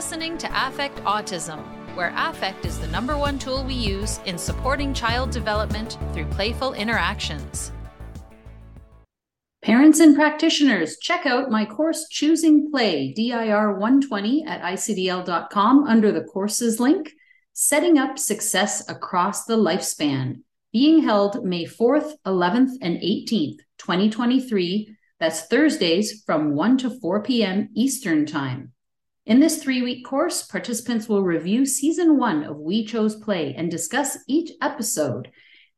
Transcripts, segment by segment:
listening to Affect Autism, where affect is the number one tool we use in supporting child development through playful interactions. Parents and practitioners, check out my course Choosing Play, DIR 120 at icdl.com under the courses link, Setting Up Success Across the Lifespan, being held May 4th, 11th, and 18th, 2023. That's Thursdays from 1 to 4 p.m. Eastern Time. In this three week course, participants will review season one of We Chose Play and discuss each episode.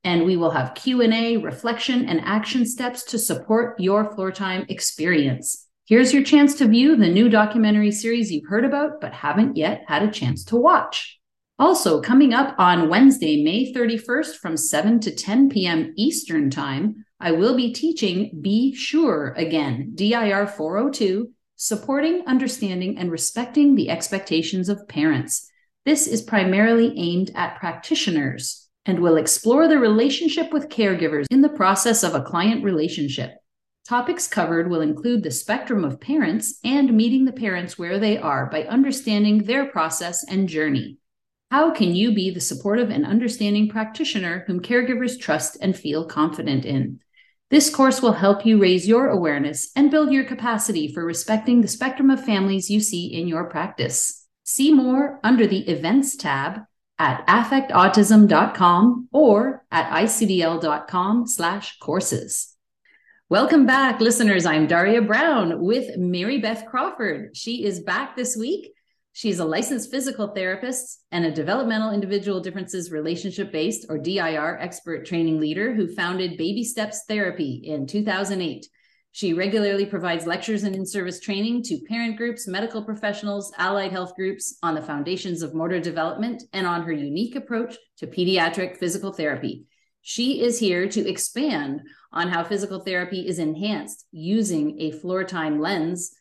And we will have Q&A, reflection, and action steps to support your floor time experience. Here's your chance to view the new documentary series you've heard about but haven't yet had a chance to watch. Also, coming up on Wednesday, May 31st from 7 to 10 p.m. Eastern Time, I will be teaching Be Sure again, DIR 402 supporting, understanding, and respecting the expectations of parents. This is primarily aimed at practitioners and will explore the relationship with caregivers in the process of a client relationship. Topics covered will include the spectrum of parents and meeting the parents where they are by understanding their process and journey. How can you be the supportive and understanding practitioner whom caregivers trust and feel confident in? This course will help you raise your awareness and build your capacity for respecting the spectrum of families you see in your practice. See more under the Events tab at affectautism.com or at icdl.com slash courses. Welcome back, listeners. I'm Daria Brown with Mary Beth Crawford. She is back this week She's a licensed physical therapist and a developmental individual differences relationship based or DIR expert training leader who founded Baby Steps Therapy in 2008. She regularly provides lectures and in service training to parent groups, medical professionals, allied health groups on the foundations of motor development and on her unique approach to pediatric physical therapy. She is here to expand on how physical therapy is enhanced using a floor time lens.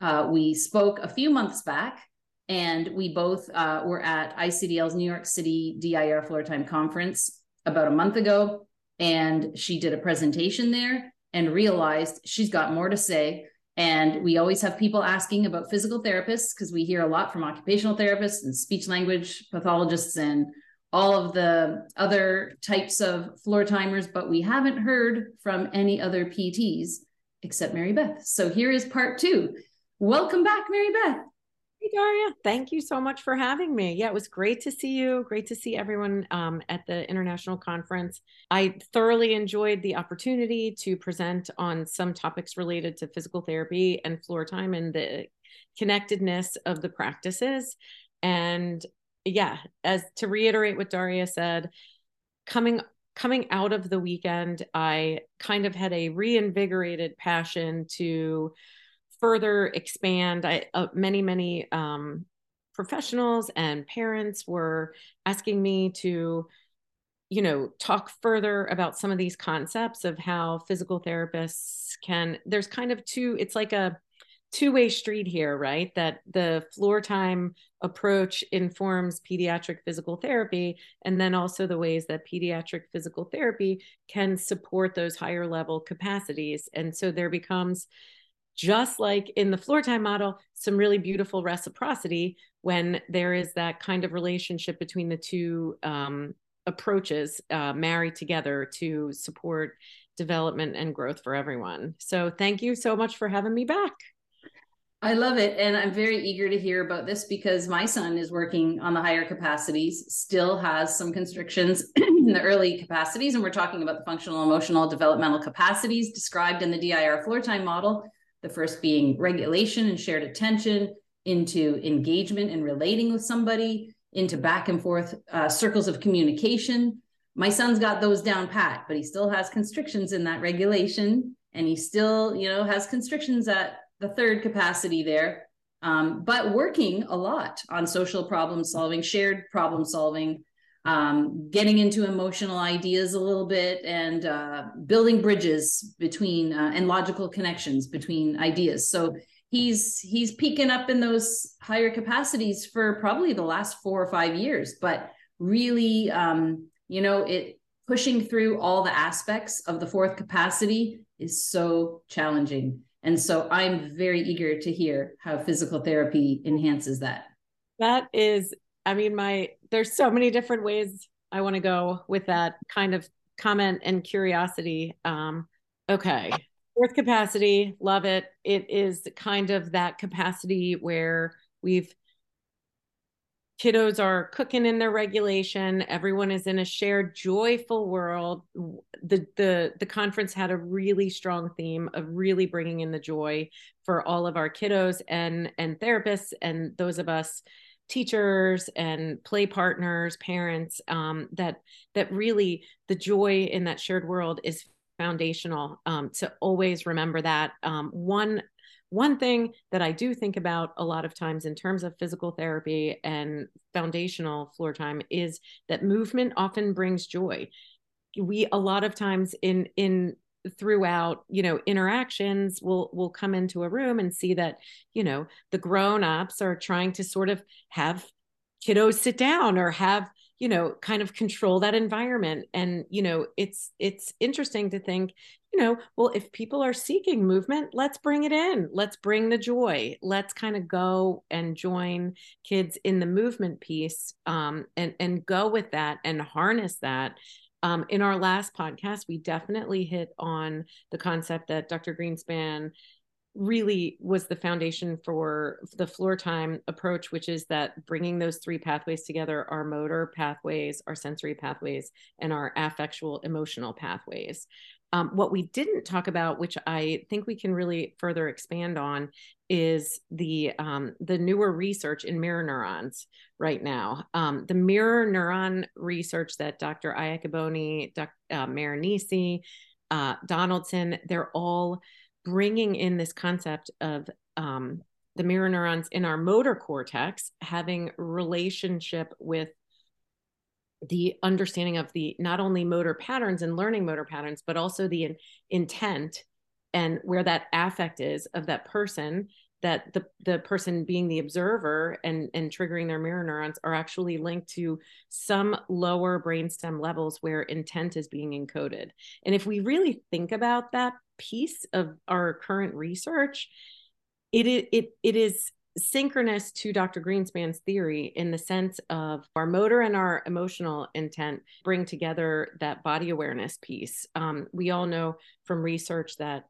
Uh, we spoke a few months back and we both uh, were at ICDL's New York City DIR Floor Time Conference about a month ago. And she did a presentation there and realized she's got more to say. And we always have people asking about physical therapists because we hear a lot from occupational therapists and speech language pathologists and all of the other types of floor timers, but we haven't heard from any other PTs except Mary Beth. So here is part two. Welcome back, Mary Beth. Hey, Daria. Thank you so much for having me. Yeah, it was great to see you. Great to see everyone um, at the international conference. I thoroughly enjoyed the opportunity to present on some topics related to physical therapy and floor time and the connectedness of the practices. And yeah, as to reiterate what Daria said, coming coming out of the weekend, I kind of had a reinvigorated passion to further expand. I, uh, many, many um, professionals and parents were asking me to, you know, talk further about some of these concepts of how physical therapists can. There's kind of two. It's like a two-way street here, right? That the floor time approach informs pediatric physical therapy and then also the ways that pediatric physical therapy can support those higher level capacities and so there becomes just like in the floor time model, some really beautiful reciprocity when there is that kind of relationship between the two um, approaches uh, married together to support development and growth for everyone. So thank you so much for having me back. I love it. And I'm very eager to hear about this because my son is working on the higher capacities, still has some constrictions in the early capacities. And we're talking about the functional, emotional, developmental capacities described in the DIR floor time model the first being regulation and shared attention, into engagement and relating with somebody, into back and forth uh, circles of communication. My son's got those down pat, but he still has constrictions in that regulation, and he still, you know, has constrictions at the third capacity there. Um, but working a lot on social problem solving, shared problem solving, um, getting into emotional ideas a little bit and uh, building bridges between uh, and logical connections between ideas. So he's he's peaking up in those higher capacities for probably the last four or five years, but really, um, you know, it pushing through all the aspects of the fourth capacity is so challenging. And so I'm very eager to hear how physical therapy enhances that. that is, I mean, my there's so many different ways I want to go with that kind of comment and curiosity. Um, okay. Fourth capacity, love it. It is kind of that capacity where we've kiddos are cooking in their regulation everyone is in a shared joyful world the the the conference had a really strong theme of really bringing in the joy for all of our kiddos and and therapists and those of us teachers and play partners parents um, that that really the joy in that shared world is foundational um, to always remember that um, one one thing that I do think about a lot of times in terms of physical therapy and foundational floor time is that movement often brings joy. We a lot of times in in throughout you know interactions we'll we'll come into a room and see that you know the grown-ups are trying to sort of have kiddos sit down or have you know kind of control that environment. And you know it's it's interesting to think you know well if people are seeking movement let's bring it in. Let's bring the joy. Let's kind of go and join kids in the movement piece um, and and go with that and harness that um, in our last podcast we definitely hit on the concept that dr greenspan really was the foundation for the floor time approach, which is that bringing those three pathways together our motor pathways, our sensory pathways, and our affectual emotional pathways. Um, what we didn't talk about, which I think we can really further expand on, is the um, the newer research in mirror neurons right now. Um, the mirror neuron research that Dr. Iacoboni, Dr. Uh, Marinisi, uh, Donaldson, they're all bringing in this concept of um, the mirror neurons in our motor cortex having relationship with the understanding of the not only motor patterns and learning motor patterns but also the in, intent and where that affect is of that person that the the person being the observer and and triggering their mirror neurons are actually linked to some lower brainstem levels where intent is being encoded. And if we really think about that piece of our current research it it it is synchronous to Dr. Greenspan's theory in the sense of our motor and our emotional intent bring together that body awareness piece. Um, we all know from research that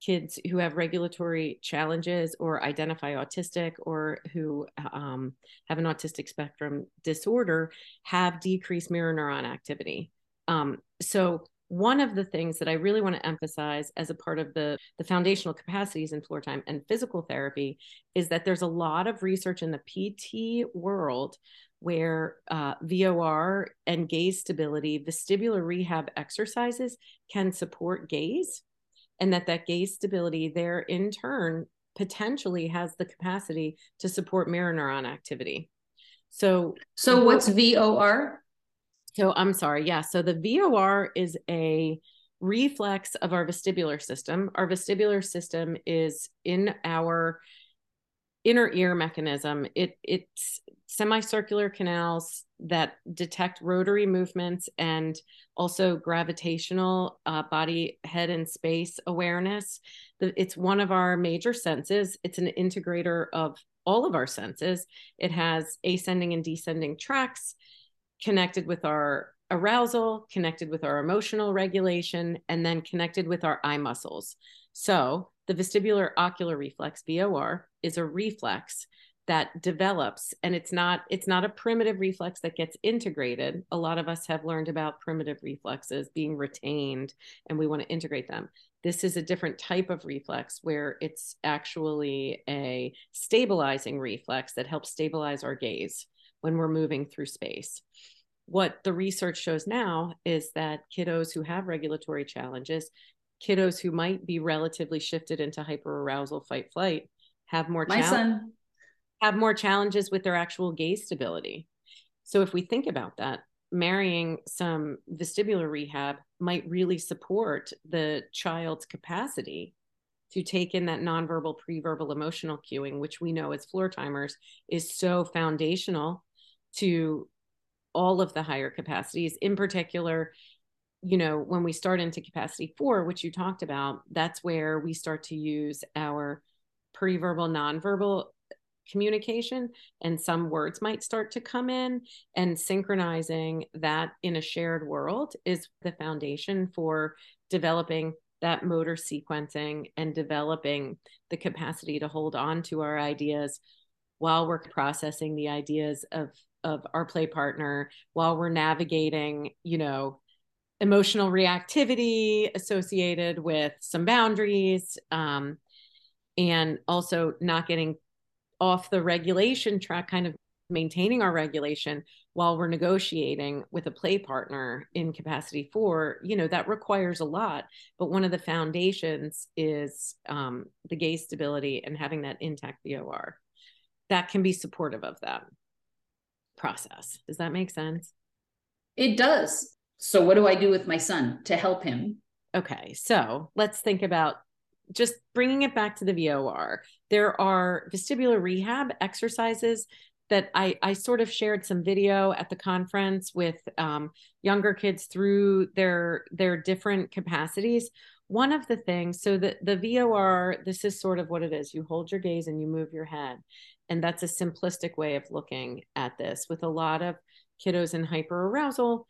kids who have regulatory challenges or identify autistic or who um, have an autistic spectrum disorder have decreased mirror neuron activity. Um, so one of the things that I really want to emphasize as a part of the, the foundational capacities in floor time and physical therapy is that there's a lot of research in the PT world where uh, VOR and gaze stability, vestibular rehab exercises can support gaze, and that that gaze stability there in turn potentially has the capacity to support mirror neuron activity. So, so what's VOR? So I'm sorry. Yeah. So the VOR is a reflex of our vestibular system. Our vestibular system is in our inner ear mechanism. It it's semicircular canals that detect rotary movements and also gravitational uh, body, head, and space awareness. It's one of our major senses. It's an integrator of all of our senses. It has ascending and descending tracks connected with our arousal, connected with our emotional regulation, and then connected with our eye muscles. So, the vestibular ocular reflex VOR is a reflex that develops and it's not it's not a primitive reflex that gets integrated. A lot of us have learned about primitive reflexes being retained and we want to integrate them. This is a different type of reflex where it's actually a stabilizing reflex that helps stabilize our gaze when we're moving through space. What the research shows now is that kiddos who have regulatory challenges, kiddos who might be relatively shifted into hyperarousal fight flight, have more My son have more challenges with their actual gaze stability. So if we think about that, marrying some vestibular rehab might really support the child's capacity to take in that nonverbal preverbal emotional cueing which we know as floor timers is so foundational to all of the higher capacities. In particular you know when we start into capacity 4 which you talked about that's where we start to use our preverbal nonverbal communication and some words might start to come in and synchronizing that in a shared world is the foundation for developing that motor sequencing and developing the capacity to hold on to our ideas while we're processing the ideas of of our play partner while we're navigating you know emotional reactivity associated with some boundaries um, and also not getting off the regulation track kind of maintaining our regulation while we're negotiating with a play partner in capacity four you know that requires a lot. But one of the foundations is um, the gaze stability and having that intact vor that can be supportive of that process. Does that make sense? It does. So what do i do with my son to help him? Okay so let's think about just bringing it back to the vor there are vestibular rehab exercises that I, I sort of shared some video at the conference with um, younger kids through their their different capacities. One of the things, so the the VOR, this is sort of what it is. You hold your gaze and you move your head, and that's a simplistic way of looking at this. With a lot of kiddos in hyper arousal,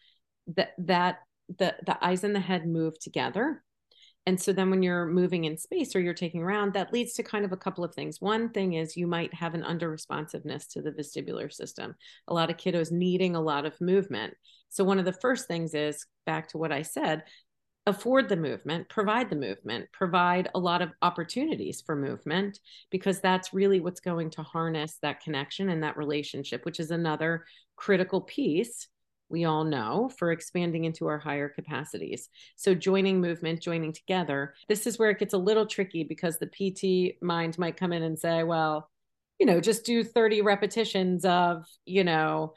that that the the eyes and the head move together and so then when you're moving in space or you're taking around, that leads to kind of a couple of things. One thing is you might have an under responsiveness to the vestibular system, a lot of kiddos needing a lot of movement. So one of the first things is back to what I said, afford the movement, provide the movement, provide a lot of opportunities for movement, because that's really what's going to harness that connection and that relationship, which is another critical piece we all know, for expanding into our higher capacities. So, joining movement, joining together, this is where it gets a little tricky because the PT mind might come in and say, well, you know, just do 30 repetitions of, you know,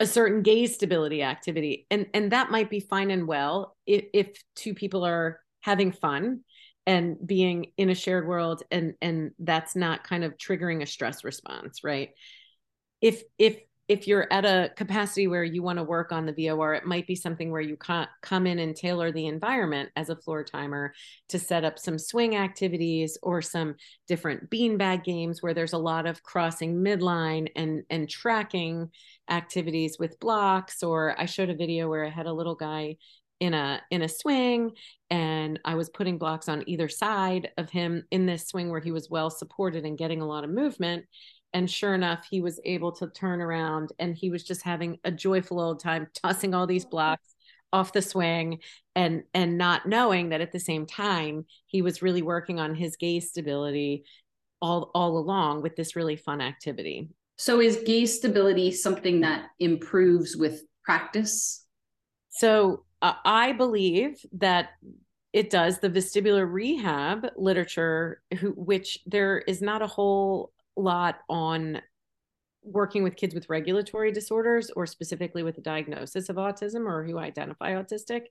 a certain gaze stability activity. And, and that might be fine and well if, if two people are having fun and being in a shared world and and that's not kind of triggering a stress response right if if if you're at a capacity where you want to work on the VOR, it might be something where you come in and tailor the environment as a floor timer to set up some swing activities or some different beanbag games where there's a lot of crossing midline and and tracking activities with blocks. Or I showed a video where I had a little guy in a in a swing and I was putting blocks on either side of him in this swing where he was well supported and getting a lot of movement and sure enough he was able to turn around and he was just having a joyful old time tossing all these blocks off the swing and and not knowing that at the same time he was really working on his gaze stability all all along with this really fun activity. So is gaze stability something that improves with practice? So uh, i believe that it does. The vestibular rehab literature who, which there is not a whole lot on working with kids with regulatory disorders or specifically with a diagnosis of autism or who identify autistic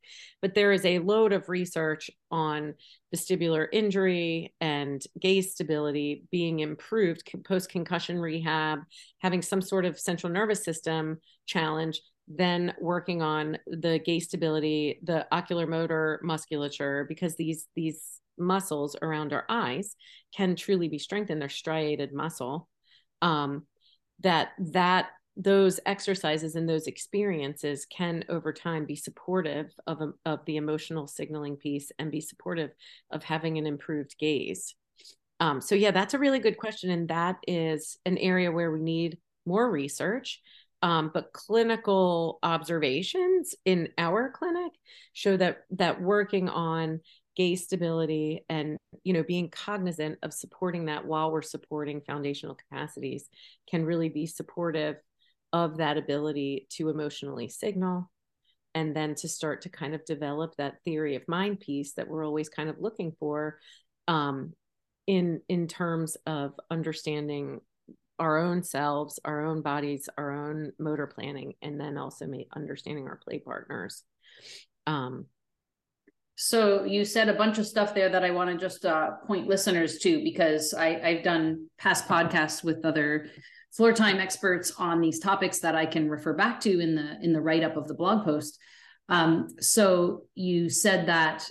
but there is a load of research on vestibular injury and gaze stability being improved post concussion rehab having some sort of central nervous system challenge then working on the gaze stability the ocular motor musculature because these these muscles around our eyes can truly be strengthened they're striated muscle um, that that those exercises and those experiences can over time be supportive of, of the emotional signaling piece and be supportive of having an improved gaze. Um, so yeah that's a really good question and that is an area where we need more research um, but clinical observations in our clinic show that that working on gaze stability and you know being cognizant of supporting that while we're supporting foundational capacities can really be supportive of that ability to emotionally signal and then to start to kind of develop that theory of mind piece that we're always kind of looking for um, in in terms of understanding our own selves our own bodies our own motor planning and then also understanding our play partners. Um, so you said a bunch of stuff there that I want to just uh, point listeners to because I, I've done past podcasts with other floor time experts on these topics that I can refer back to in the in the write up of the blog post. Um, so you said that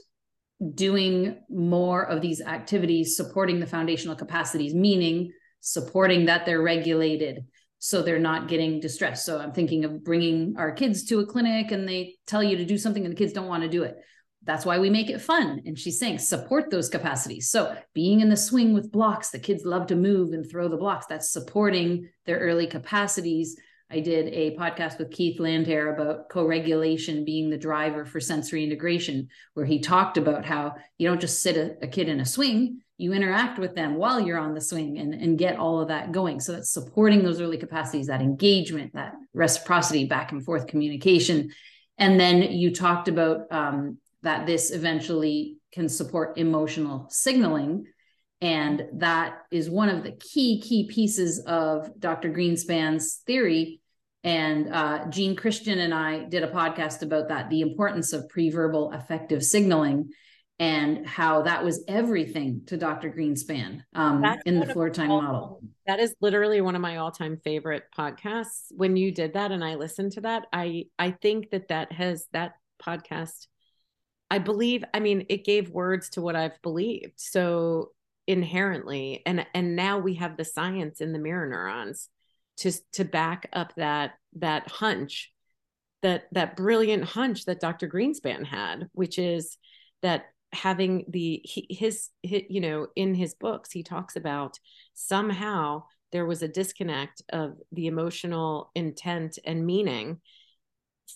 doing more of these activities supporting the foundational capacities, meaning supporting that they're regulated so they're not getting distressed. So I'm thinking of bringing our kids to a clinic and they tell you to do something and the kids don't want to do it. That's why we make it fun. And she's saying support those capacities. So being in the swing with blocks, the kids love to move and throw the blocks. That's supporting their early capacities. I did a podcast with Keith Landherr about co regulation being the driver for sensory integration, where he talked about how you don't just sit a, a, kid in a swing, you interact with them while you're on the swing and, and get all of that going. So that's supporting those early capacities, that engagement, that reciprocity, back and forth communication. And then you talked about um, that this eventually can support emotional signaling and that is one of the key, key pieces of Dr. Greenspan's theory. And uh, Jean Christian and I did a podcast about that the importance of preverbal affective signaling and how that was everything to Dr. Greenspan um, in the floor time all, model. That is literally one of my all-time favorite podcasts. When you did that and I listened to that, I I think that that has that podcast I believe I mean it gave words to what I've believed. So inherently and and now we have the science in the mirror neurons to to back up that that hunch that that brilliant hunch that Dr. Greenspan had which is that having the he, his, his you know in his books he talks about somehow there was a disconnect of the emotional intent and meaning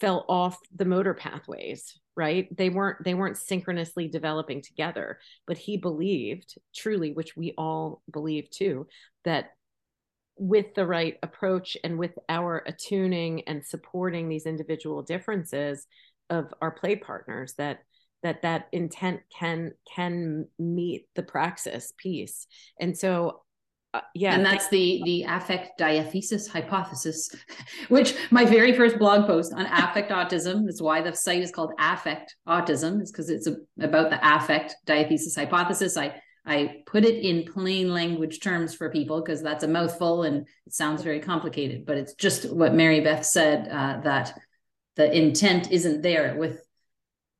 fell off the motor pathways right? They weren't they weren't synchronously developing together but he believed truly which we all believe too that with the right approach and with our attuning and supporting these individual differences of our play partners that that that intent can can meet the praxis piece. And so uh, yeah and that's the the affect diathesis hypothesis which my very first blog post on affect autism that's why the site is called affect autism is because it's a, about the affect diathesis hypothesis. I i put it in plain language terms for people because that's a mouthful and it sounds very complicated but it's just what mary beth said uh, that the intent isn't there with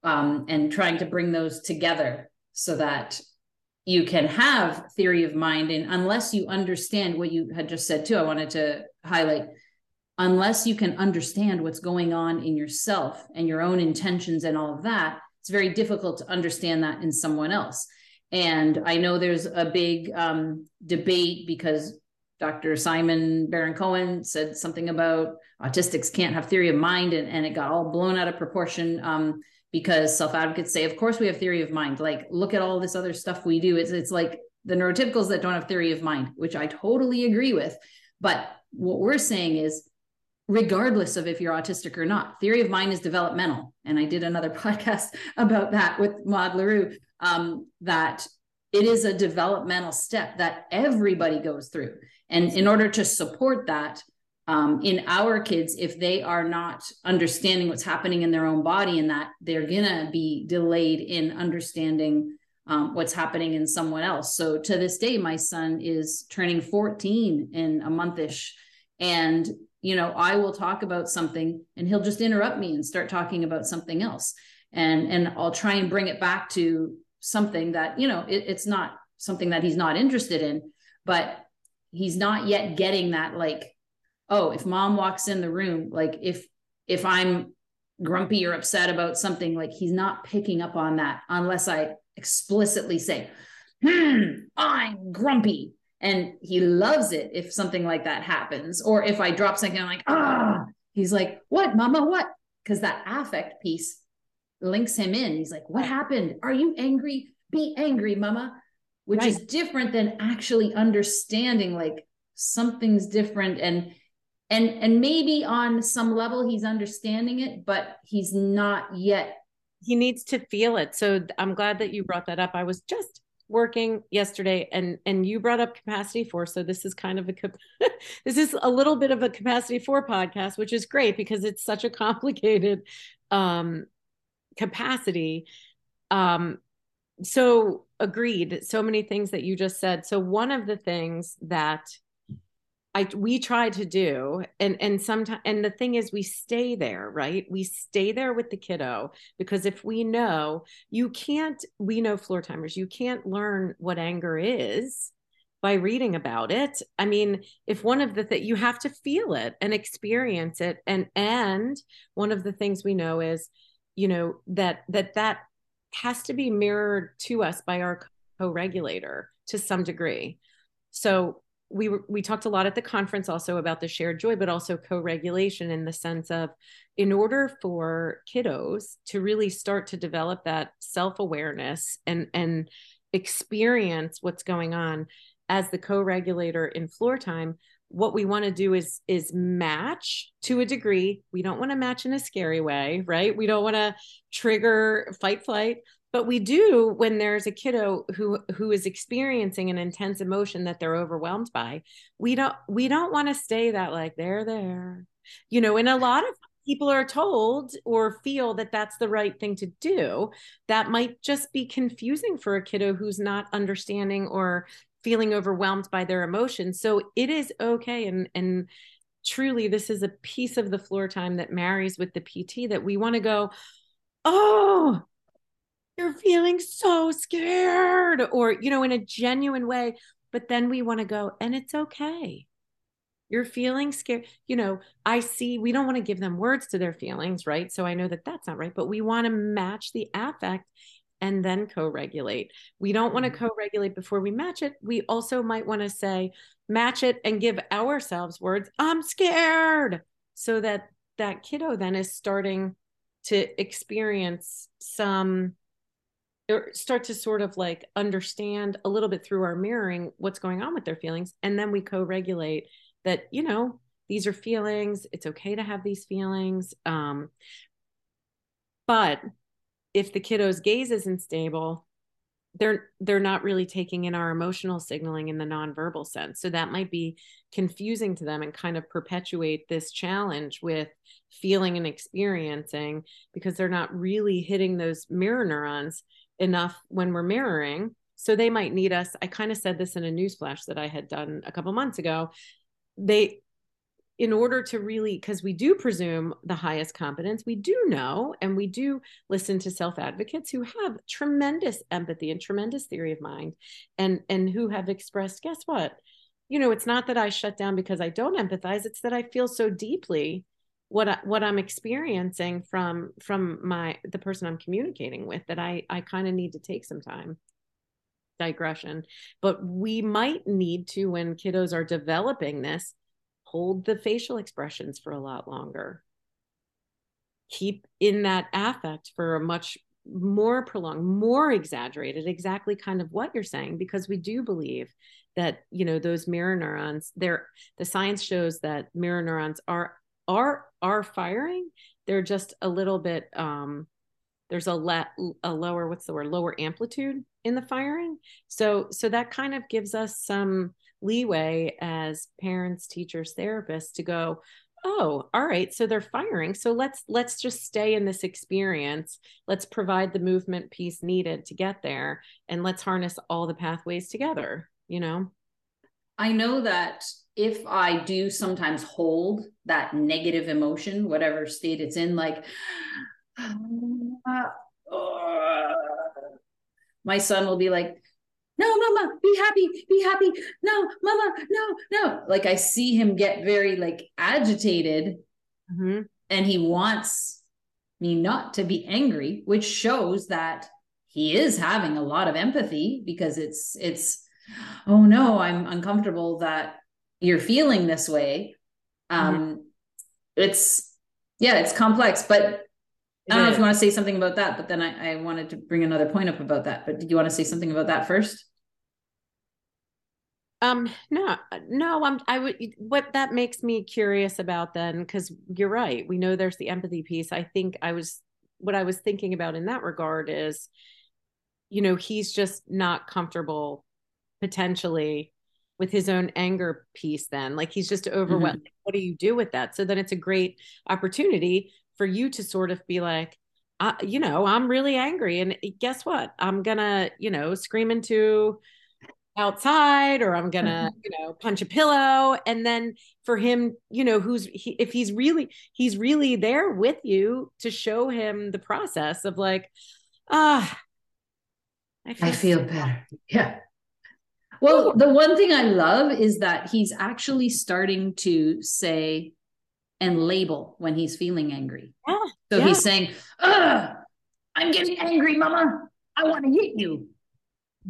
um, and trying to bring those together so that you can have theory of mind and unless you understand what you had just said too i wanted to highlight. Unless you can understand what's going on in yourself and your own intentions and all of that it's very difficult to understand that in someone else. And i know there's a big um, debate because dr simon baron cohen said something about autistics can't have theory of mind and, and it got all blown out of proportion. Um, because self advocates say, of course, we have theory of mind. Like, look at all this other stuff we do. It's it's like the neurotypicals that don't have theory of mind, which I totally agree with. But what we're saying is, regardless of if you're autistic or not, theory of mind is developmental. And I did another podcast about that with Maud LaRue, Um, that it is a developmental step that everybody goes through, and in order to support that, um, in our kids if they are not understanding what's happening in their own body and that they're gonna be delayed in understanding um, what's happening in someone else. So to this day my son is turning 14 in a monthish. And you know i will talk about something and he'll just interrupt me and start talking about something else. And and i'll try and bring it back to something that you know it, it's not something that he's not interested in but he's not yet getting that like oh if mom walks in the room like if if i'm grumpy or upset about something like he's not picking up on that unless i explicitly say hmm i'm grumpy. And he loves it if something like that happens. Or if i drop something i'm like ah. He's like what mama what? Because that affect piece links him in. He's like what happened? Are you angry? Be angry mama. Which right. is different than actually understanding like something's different and and and maybe on some level he's understanding it but he's not yet. He needs to feel it. So i'm glad that you brought that up. I was just working yesterday and and you brought up capacity four. So this is kind of a this is a little bit of a capacity four podcast which is great because it's such a complicated um capacity. Um so agreed. So many things that you just said. So one of the things that I we try to do and and sometimes and the thing is we stay there right? We stay there with the kiddo because if we know you can't we know floor timers you can't learn what anger is by reading about it. I mean if one of the that you have to feel it and experience it and and one of the things we know is you know that that that has to be mirrored to us by our co-regulator to some degree. So we we talked a lot at the conference also about the shared joy but also co-regulation in the sense of in order for kiddos to really start to develop that self-awareness and and experience what's going on as the co-regulator in floor time what we want to do is is match to a degree. We don't want to match in a scary way right? We don't want to trigger fight flight but we do when there's a kiddo who who is experiencing an intense emotion that they're overwhelmed by. We don't we don't want to stay that like they're there. You know and a lot of people are told or feel that that's the right thing to do. That might just be confusing for a kiddo who's not understanding or feeling overwhelmed by their emotions so it is okay and and truly this is a piece of the floor time that marries with the pt that we want to go oh you're feeling so scared or you know in a genuine way but then we want to go and it's okay. You're feeling scared. You know i see we don't want to give them words to their feelings right? So i know that that's not right but we want to match the affect and then co-regulate. We don't want to mm-hmm. co-regulate before we match it. We also might want to say match it and give ourselves words i'm scared so that that kiddo then is starting to experience some or start to sort of like understand a little bit through our mirroring what's going on with their feelings and then we co-regulate that you know these are feelings it's okay to have these feelings um but if the kiddo's gaze isn't stable they're they're not really taking in our emotional signaling in the nonverbal sense. So that might be confusing to them and kind of perpetuate this challenge with feeling and experiencing because they're not really hitting those mirror neurons enough when we're mirroring. So they might need us. I kind of said this in a newsflash that I had done a couple months ago. They, in order to really, because we do presume the highest competence, we do know and we do listen to self advocates who have tremendous empathy and tremendous theory of mind and and who have expressed, guess what? You know, it's not that I shut down because I don't empathize, it's that I feel so deeply what I, what I'm experiencing from from my the person I'm communicating with that I I kind of need to take some time. Digression. But we might need to when kiddos are developing this hold the facial expressions for a lot longer. Keep in that affect for a much more prolonged more exaggerated exactly kind of what you're saying because we do believe that you know those mirror neurons they're the science shows that mirror neurons are are are firing they're just a little bit um there's a let a lower what's the word lower amplitude in the firing. So so that kind of gives us some leeway as parents teachers therapists to go oh all right so they're firing so let's let's just stay in this experience. Let's provide the movement piece needed to get there and let's harness all the pathways together you know? I know that if I do sometimes hold that negative emotion, whatever state it's in, like my son will be like, no, mama, be happy, be happy. No, mama, no, no. Like I see him get very like agitated mm-hmm. and he wants me not to be angry, which shows that he is having a lot of empathy because it's, it's, oh no, I'm uncomfortable that you're feeling this way um mm-hmm. it's yeah it's complex but I don't know if you want to say something about that, but then I, I wanted to bring another point up about that. But did you want to say something about that first? Um, no, no, I'm, I would, what that makes me curious about then, because you're right. We know there's the empathy piece. I think I was, what I was thinking about in that regard is, you know, he's just not comfortable potentially with his own anger piece then like he's just overwhelmed. Mm-hmm. what do you do with that? So then it's a great opportunity for you to sort of be like uh, you know i'm really angry and guess what? I'm gonna you know scream into outside or i'm gonna mm-hmm. you know punch a pillow. And then for him you know who's he, if he's really he's really there with you to show him the process of like ah I feel, I feel better. yeah Well, the one thing I love is that he's actually starting to say and label when he's feeling angry. Yeah, So yeah. he's saying, I'm getting angry, mama. I want to hit you.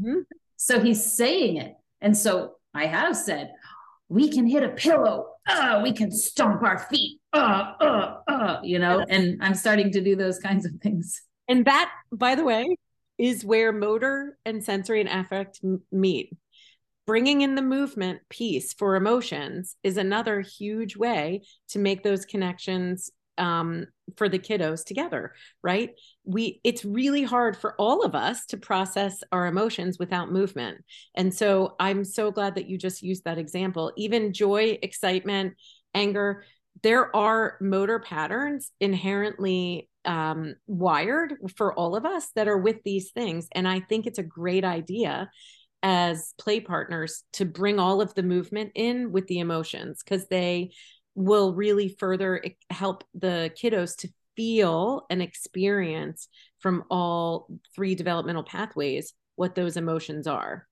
Mhm. So he's saying it. And so I have said, we can hit a pillow. Uh, we can stomp our feet. Uh, uh, uh, you know, and I'm starting to do those kinds of things. And that, by the way, is where motor and sensory and affect m- meet. Bringing in the movement piece for emotions is another huge way to make those connections um, for the kiddos together, right? We it's really hard for all of us to process our emotions without movement. And so I'm so glad that you just used that example. Even joy, excitement, anger, there are motor patterns inherently um, wired for all of us that are with these things. And I think it's a great idea as play partners to bring all of the movement in with the emotions because they will really further help the kiddos to feel and experience from all three developmental pathways what those emotions are.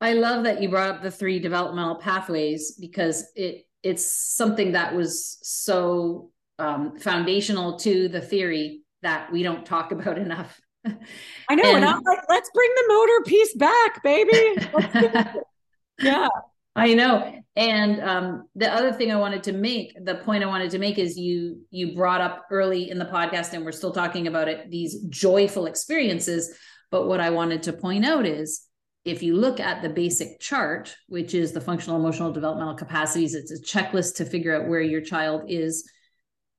I love that you brought up the three developmental pathways because it it's something that was so um, foundational to the theory that we don't talk about enough. I know, and, And- I'm like, let's bring the motor piece back, baby. Let's do it. yeah. I know. And um, the other thing I wanted to make, the point I wanted to make is you you brought up early in the podcast, and we're still talking about it, these joyful experiences. But what I wanted to point out is if you look at the basic chart, which is the functional emotional developmental capacities, it's a checklist to figure out where your child is,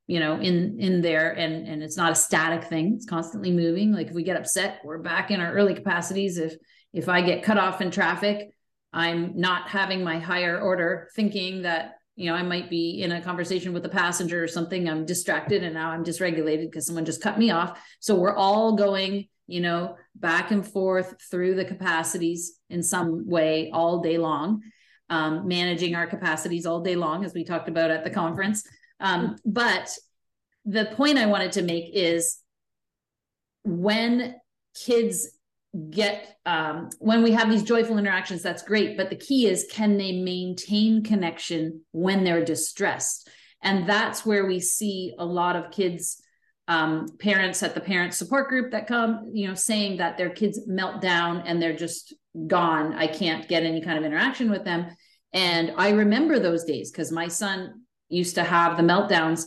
you know, in in there, and and it's not a static thing; it's constantly moving. Like if we get upset, we're back in our early capacities. If if I get cut off in traffic, I'm not having my higher order thinking that, you know, I might be in a conversation with a passenger or something. I'm distracted and now I'm dysregulated because someone just cut me off. So we're all going, you know, back and forth through the capacities in some way all day long, um, managing our capacities all day long, as we talked about at the conference. Um, but the point I wanted to make is when kids get um, when we have these joyful interactions that's great. But the key is can they maintain connection when they're distressed? And that's where we see a lot of kids um, parents at the parent support group that come you know saying that their kids melt down and they're just gone. I can't get any kind of interaction with them. And i remember those days because my son used to have the meltdowns.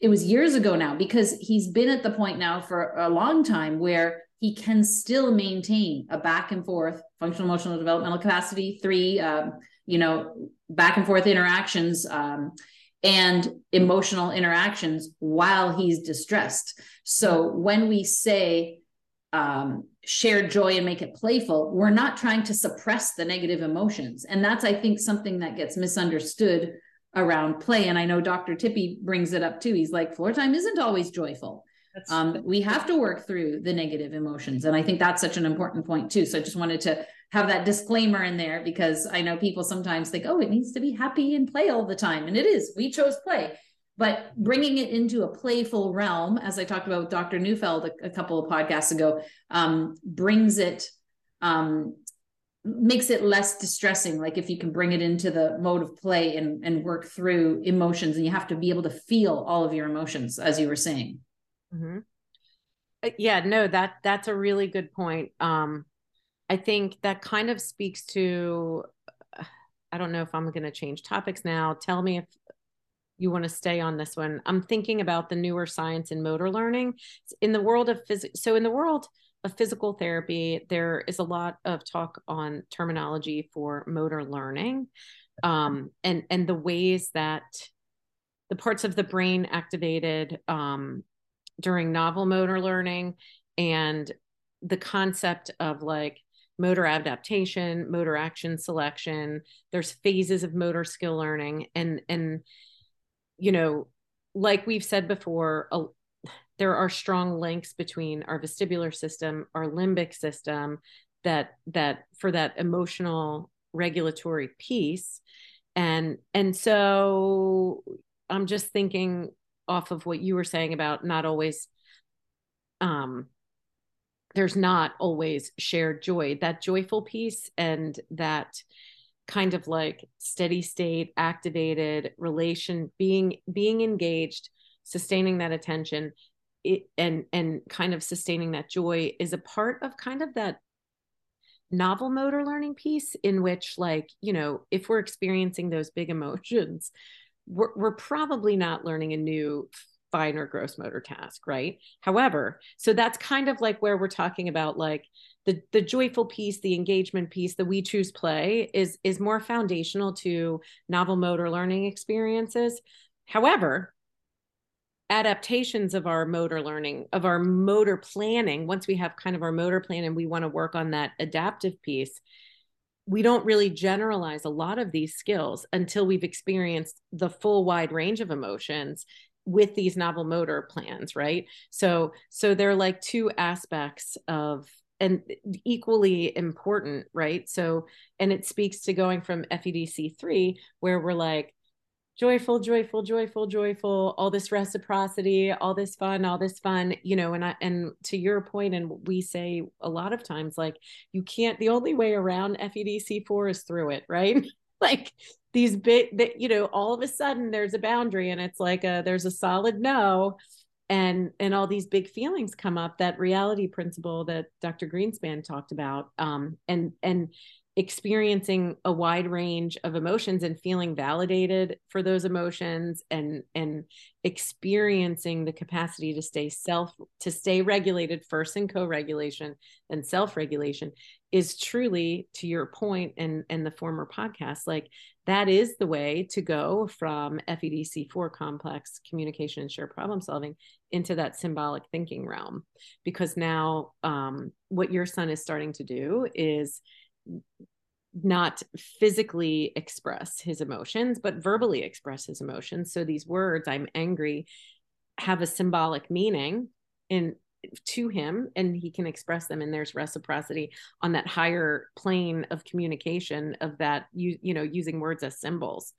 It was years ago now because he's been at the point now for a long time where he can still maintain a back and forth functional emotional developmental capacity three um, you know back and forth interactions um, and emotional interactions while he's distressed. So when we say um, share joy and make it playful we're not trying to suppress the negative emotions. And that's i think something that gets misunderstood around play and i know dr tippy brings it up too. He's like floor time isn't always joyful. Um, we have to work through the negative emotions and i think that's such an important point too. So i just wanted to have that disclaimer in there because i know people sometimes think oh it needs to be happy and play all the time and it is. We chose play. But bringing it into a playful realm as i talked about with dr neufeld a, a couple of podcasts ago um, brings it um, makes it less distressing like if you can bring it into the mode of play and, and work through emotions and you have to be able to feel all of your emotions as you were saying Mhm. Uh, Yeah, no, that that's a really good point. Um, I think that kind of speaks to, uh, I don't know if I'm going to change topics now. Tell me if you want to stay on this one. I'm thinking about the newer science in motor learning in the world of physics. So in the world of physical therapy, there is a lot of talk on terminology for motor learning, um, and and the ways that the parts of the brain activated um, during novel motor learning and the concept of like motor adaptation motor action selection there's phases of motor skill learning and and you know like we've said before a, there are strong links between our vestibular system our limbic system that that for that emotional regulatory piece. And and so i'm just thinking off of what you were saying about not always um there's not always shared joy. That joyful piece and that kind of like steady state activated relation being being engaged sustaining that attention it, and and kind of sustaining that joy is a part of kind of that novel motor learning piece in which like you know if we're experiencing those big emotions we're, we're probably not learning a new fine or gross motor task right? However so that's kind of like where we're talking about like the the joyful piece the engagement piece the we choose play is is more foundational to novel motor learning experiences. However adaptations of our motor learning of our motor planning. Once we have kind of our motor plan and we want to work on that adaptive piece we don't really generalize a lot of these skills until we've experienced the full wide range of emotions with these novel motor plans right? So so they're like two aspects of and equally important right? So and it speaks to going from fedc 3 where we're like joyful joyful joyful joyful all this reciprocity all this fun all this fun you know and i and to your point and we say a lot of times like you can't the only way around fedc4 is through it right? Like these bit that you know all of a sudden there's a boundary and it's like a there's a solid no and and all these big feelings come up that reality principle that dr greenspan talked about um and and experiencing a wide range of emotions and feeling validated for those emotions and and experiencing the capacity to stay self to stay regulated first in co-regulation and self-regulation is truly to your point and and the former podcast like that is the way to go from FEDC4 complex communication and shared problem solving into that symbolic thinking realm. Because now um, what your son is starting to do is not physically express his emotions, but verbally express his emotions. So these words, I'm angry, have a symbolic meaning in to him and he can express them and there's reciprocity on that higher plane of communication of that you you know using words as symbols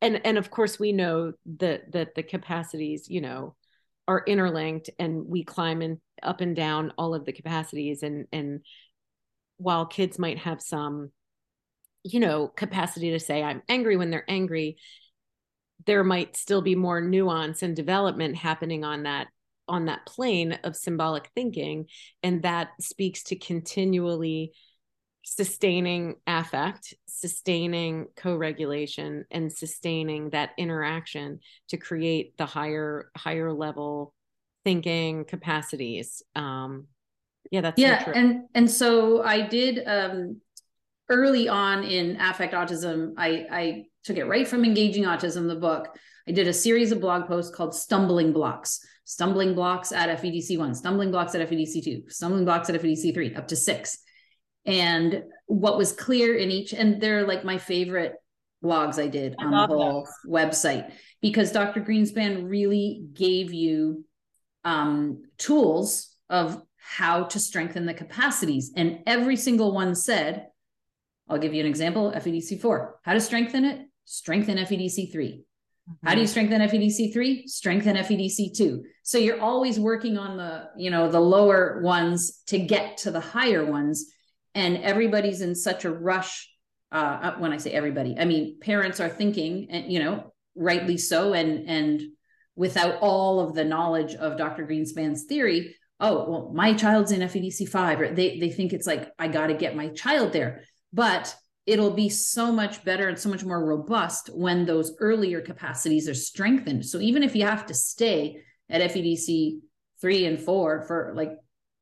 and and of course we know that that the capacities you know are interlinked and we climb in up and down all of the capacities and and while kids might have some you know capacity to say i'm angry when they're angry there might still be more nuance and development happening on that on that plane of symbolic thinking. And that speaks to continually sustaining affect sustaining co-regulation and sustaining that interaction to create the higher higher level thinking capacities um yeah that's yeah so and and so i did um early on in affect autism i i took it right from engaging autism the book. I did a series of blog posts called stumbling blocks. Stumbling blocks at fedc1 stumbling blocks at fedc2 stumbling blocks at fedc3 up to six. And what was clear in each and they're like my favorite blogs i did I on the whole that. website. Because dr greenspan really gave you um, tools of how to strengthen the capacities. And every single one said, I'll give you an example FEDC4. How to strengthen it? Strengthen FEDC3. Mm-hmm. How do you strengthen FEDC3? Strengthen FEDC2. So you're always working on the, you know, the lower ones to get to the higher ones. And everybody's in such a rush. Uh, uh when I say everybody, I mean parents are thinking, and you know, rightly so, and and without all of the knowledge of Dr. Greenspan's theory, oh well my child's in fedc 5 or they they think it's like i got to get my child there. But it'll be so much better and so much more robust when those earlier capacities are strengthened. So even if you have to stay at fedc 3 and 4 for like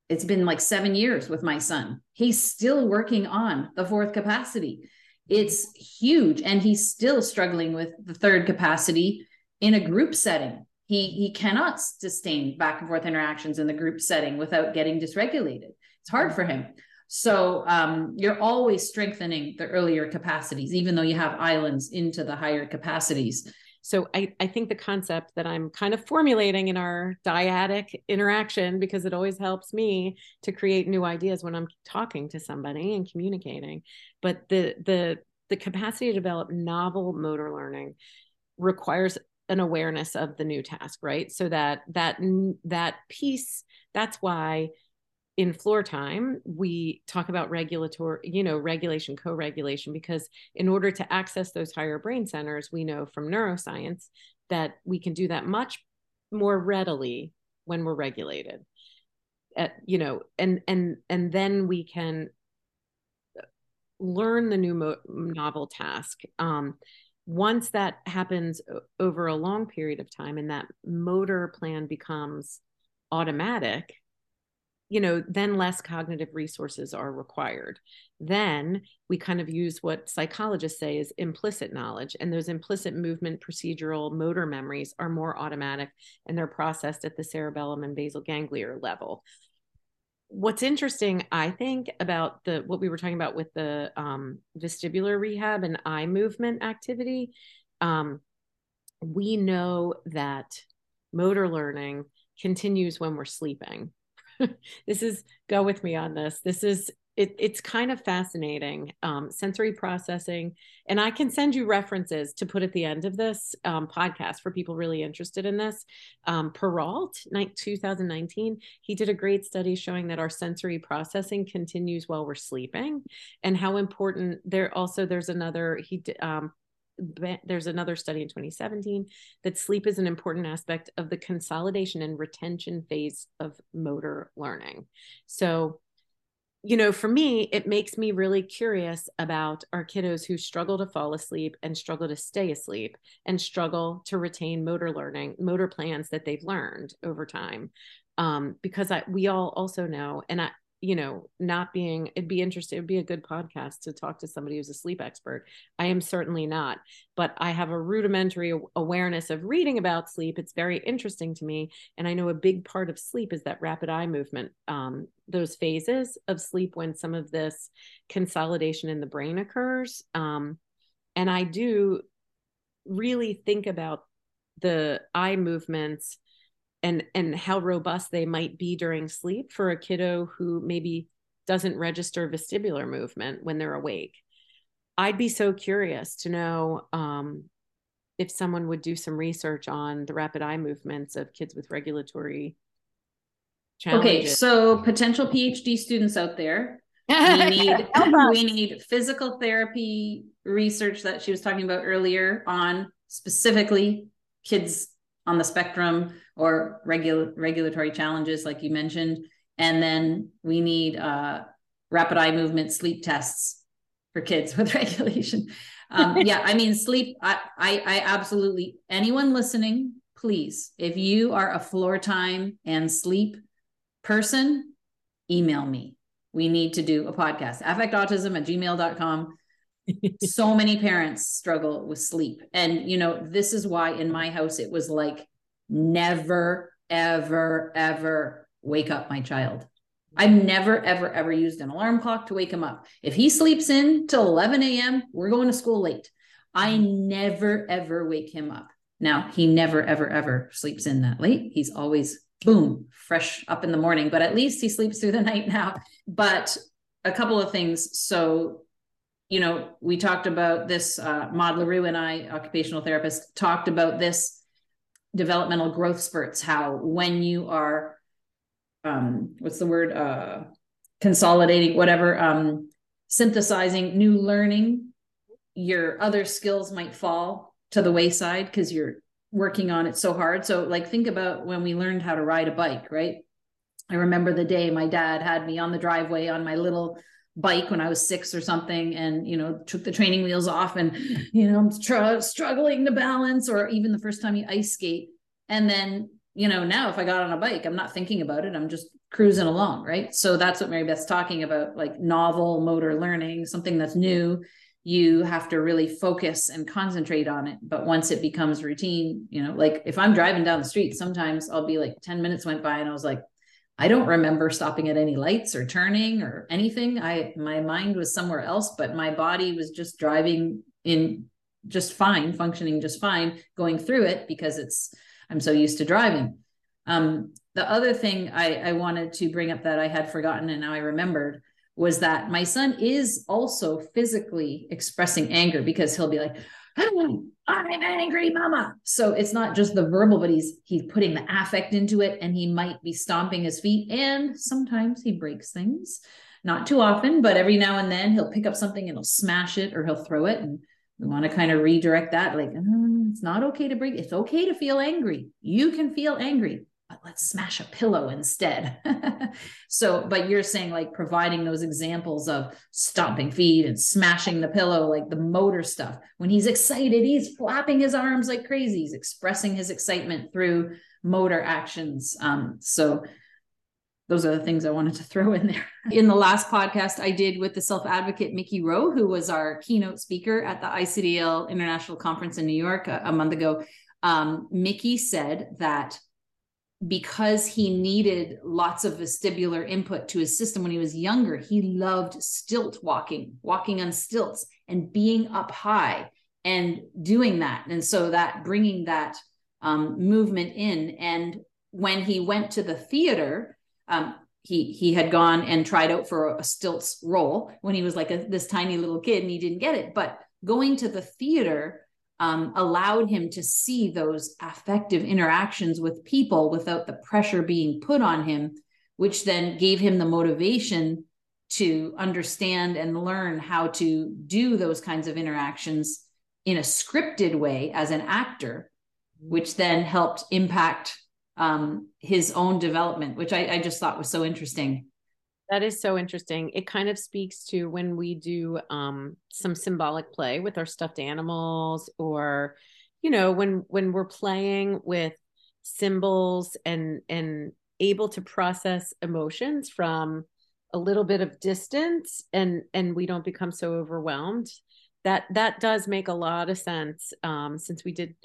it's been like 7 years with my son. He's still working on the fourth capacity. It's huge and he's still struggling with the third capacity in a group setting he he cannot sustain back and forth interactions in the group setting without getting dysregulated. It's hard for him. So um, you're always strengthening the earlier capacities even though you have islands into the higher capacities. So I, I think the concept that i'm kind of formulating in our dyadic interaction because it always helps me to create new ideas when i'm talking to somebody and communicating. But the the the capacity to develop novel motor learning requires an awareness of the new task right? So that that that piece that's why in floor time we talk about regulatory you know regulation co-regulation because in order to access those higher brain centers we know from neuroscience that we can do that much more readily when we're regulated. At, you know and and and then we can learn the new mo- novel task um, once that happens over a long period of time and that motor plan becomes automatic you know then less cognitive resources are required. Then we kind of use what psychologists say is implicit knowledge and those implicit movement procedural motor memories are more automatic and they're processed at the cerebellum and basal ganglia level what's interesting i think about the what we were talking about with the um, vestibular rehab and eye movement activity um, we know that motor learning continues when we're sleeping this is go with me on this. This is it, it's kind of fascinating um, sensory processing and i can send you references to put at the end of this um, podcast for people really interested in this um, peralt 2019 he did a great study showing that our sensory processing continues while we're sleeping and how important there also there's another he um, there's another study in 2017 that sleep is an important aspect of the consolidation and retention phase of motor learning. So, you know, for me, it makes me really curious about our kiddos who struggle to fall asleep and struggle to stay asleep and struggle to retain motor learning, motor plans that they've learned over time. Um, because I, we all also know, and I, you know, not being, it'd be interesting, it'd be a good podcast to talk to somebody who's a sleep expert. I am certainly not, but I have a rudimentary awareness of reading about sleep. It's very interesting to me. And I know a big part of sleep is that rapid eye movement, um, those phases of sleep when some of this consolidation in the brain occurs. Um, and I do really think about the eye movements and and how robust they might be during sleep for a kiddo who maybe doesn't register vestibular movement when they're awake. I'd be so curious to know um, if someone would do some research on the rapid eye movements of kids with regulatory challenges. okay so potential phd students out there we need we need physical therapy research that she was talking about earlier on specifically kids on the spectrum or regul- regulatory challenges, like you mentioned. And then we need uh, rapid eye movement sleep tests for kids with regulation. Um, yeah, I mean, sleep, I, I, I absolutely, anyone listening, please, if you are a floor time and sleep person, email me. We need to do a podcast, affectautism at gmail.com. so many parents struggle with sleep. And, you know, this is why in my house it was like never, ever, ever wake up my child. I've never, ever, ever used an alarm clock to wake him up. If he sleeps in till 11 a.m., we're going to school late. I never, ever wake him up. Now, he never, ever, ever sleeps in that late. He's always, boom, fresh up in the morning, but at least he sleeps through the night now. But a couple of things. So, you know, we talked about this, uh, Maude Le Roux and I, occupational therapist, talked about this developmental growth spurts how when you are um what's the word uh consolidating whatever um synthesizing new learning your other skills might fall to the wayside because you're working on it so hard. So like think about when we learned how to ride a bike right? I remember the day my dad had me on the driveway on my little bike when I was six or something and, you know, took the training wheels off and, you know, tr- struggling to balance or even the first time you ice skate. And then, you know, now if I got on a bike, I'm not thinking about it. I'm just cruising along. Right. So that's what Mary Beth's talking about, like novel motor learning, something that's new. You have to really focus and concentrate on it. But once it becomes routine, you know, like if I'm driving down the street, sometimes I'll be like 10 minutes went by and I was like, I don't remember stopping at any lights or turning or anything. I my mind was somewhere else, but my body was just driving in just fine, functioning just fine, going through it because it's I'm so used to driving. Um, the other thing I, I wanted to bring up that I had forgotten and now I remembered was that my son is also physically expressing anger because he'll be like, I'm angry, mama. So it's not just the verbal, but he's he's putting the affect into it and he might be stomping his feet and sometimes he breaks things. Not too often, but every now and then he'll pick up something and he'll smash it or he'll throw it. And we want to kind of redirect that like, oh, it's not okay to break. It's okay to feel angry. You can feel angry but let's smash a pillow instead. so, but you're saying like providing those examples of stomping feet and smashing the pillow, like the motor stuff. When he's excited, he's flapping his arms like crazy. He's expressing his excitement through motor actions. Um, so, those are the things I wanted to throw in there. In the last podcast I did with the self advocate Mickey Rowe, who was our keynote speaker at the ICDL International Conference in New York a, a month ago, um, Mickey said that because he needed lots of vestibular input to his system when he was younger, he loved stilt walking, walking on stilts and being up high and doing that. And so that bringing that um, movement in. And when he went to the theater, um, he he had gone and tried out for a stilts role when he was like a, this tiny little kid and he didn't get it. But going to the theater um, allowed him to see those affective interactions with people without the pressure being put on him, which then gave him the motivation to understand and learn how to do those kinds of interactions in a scripted way as an actor, which then helped impact um, his own development, which I, I just thought was so interesting. That is so interesting. It kind of speaks to when we do um, some symbolic play with our stuffed animals, or you know, when when we're playing with symbols and and able to process emotions from a little bit of distance, and and we don't become so overwhelmed. That that does make a lot of sense. Um, since we did,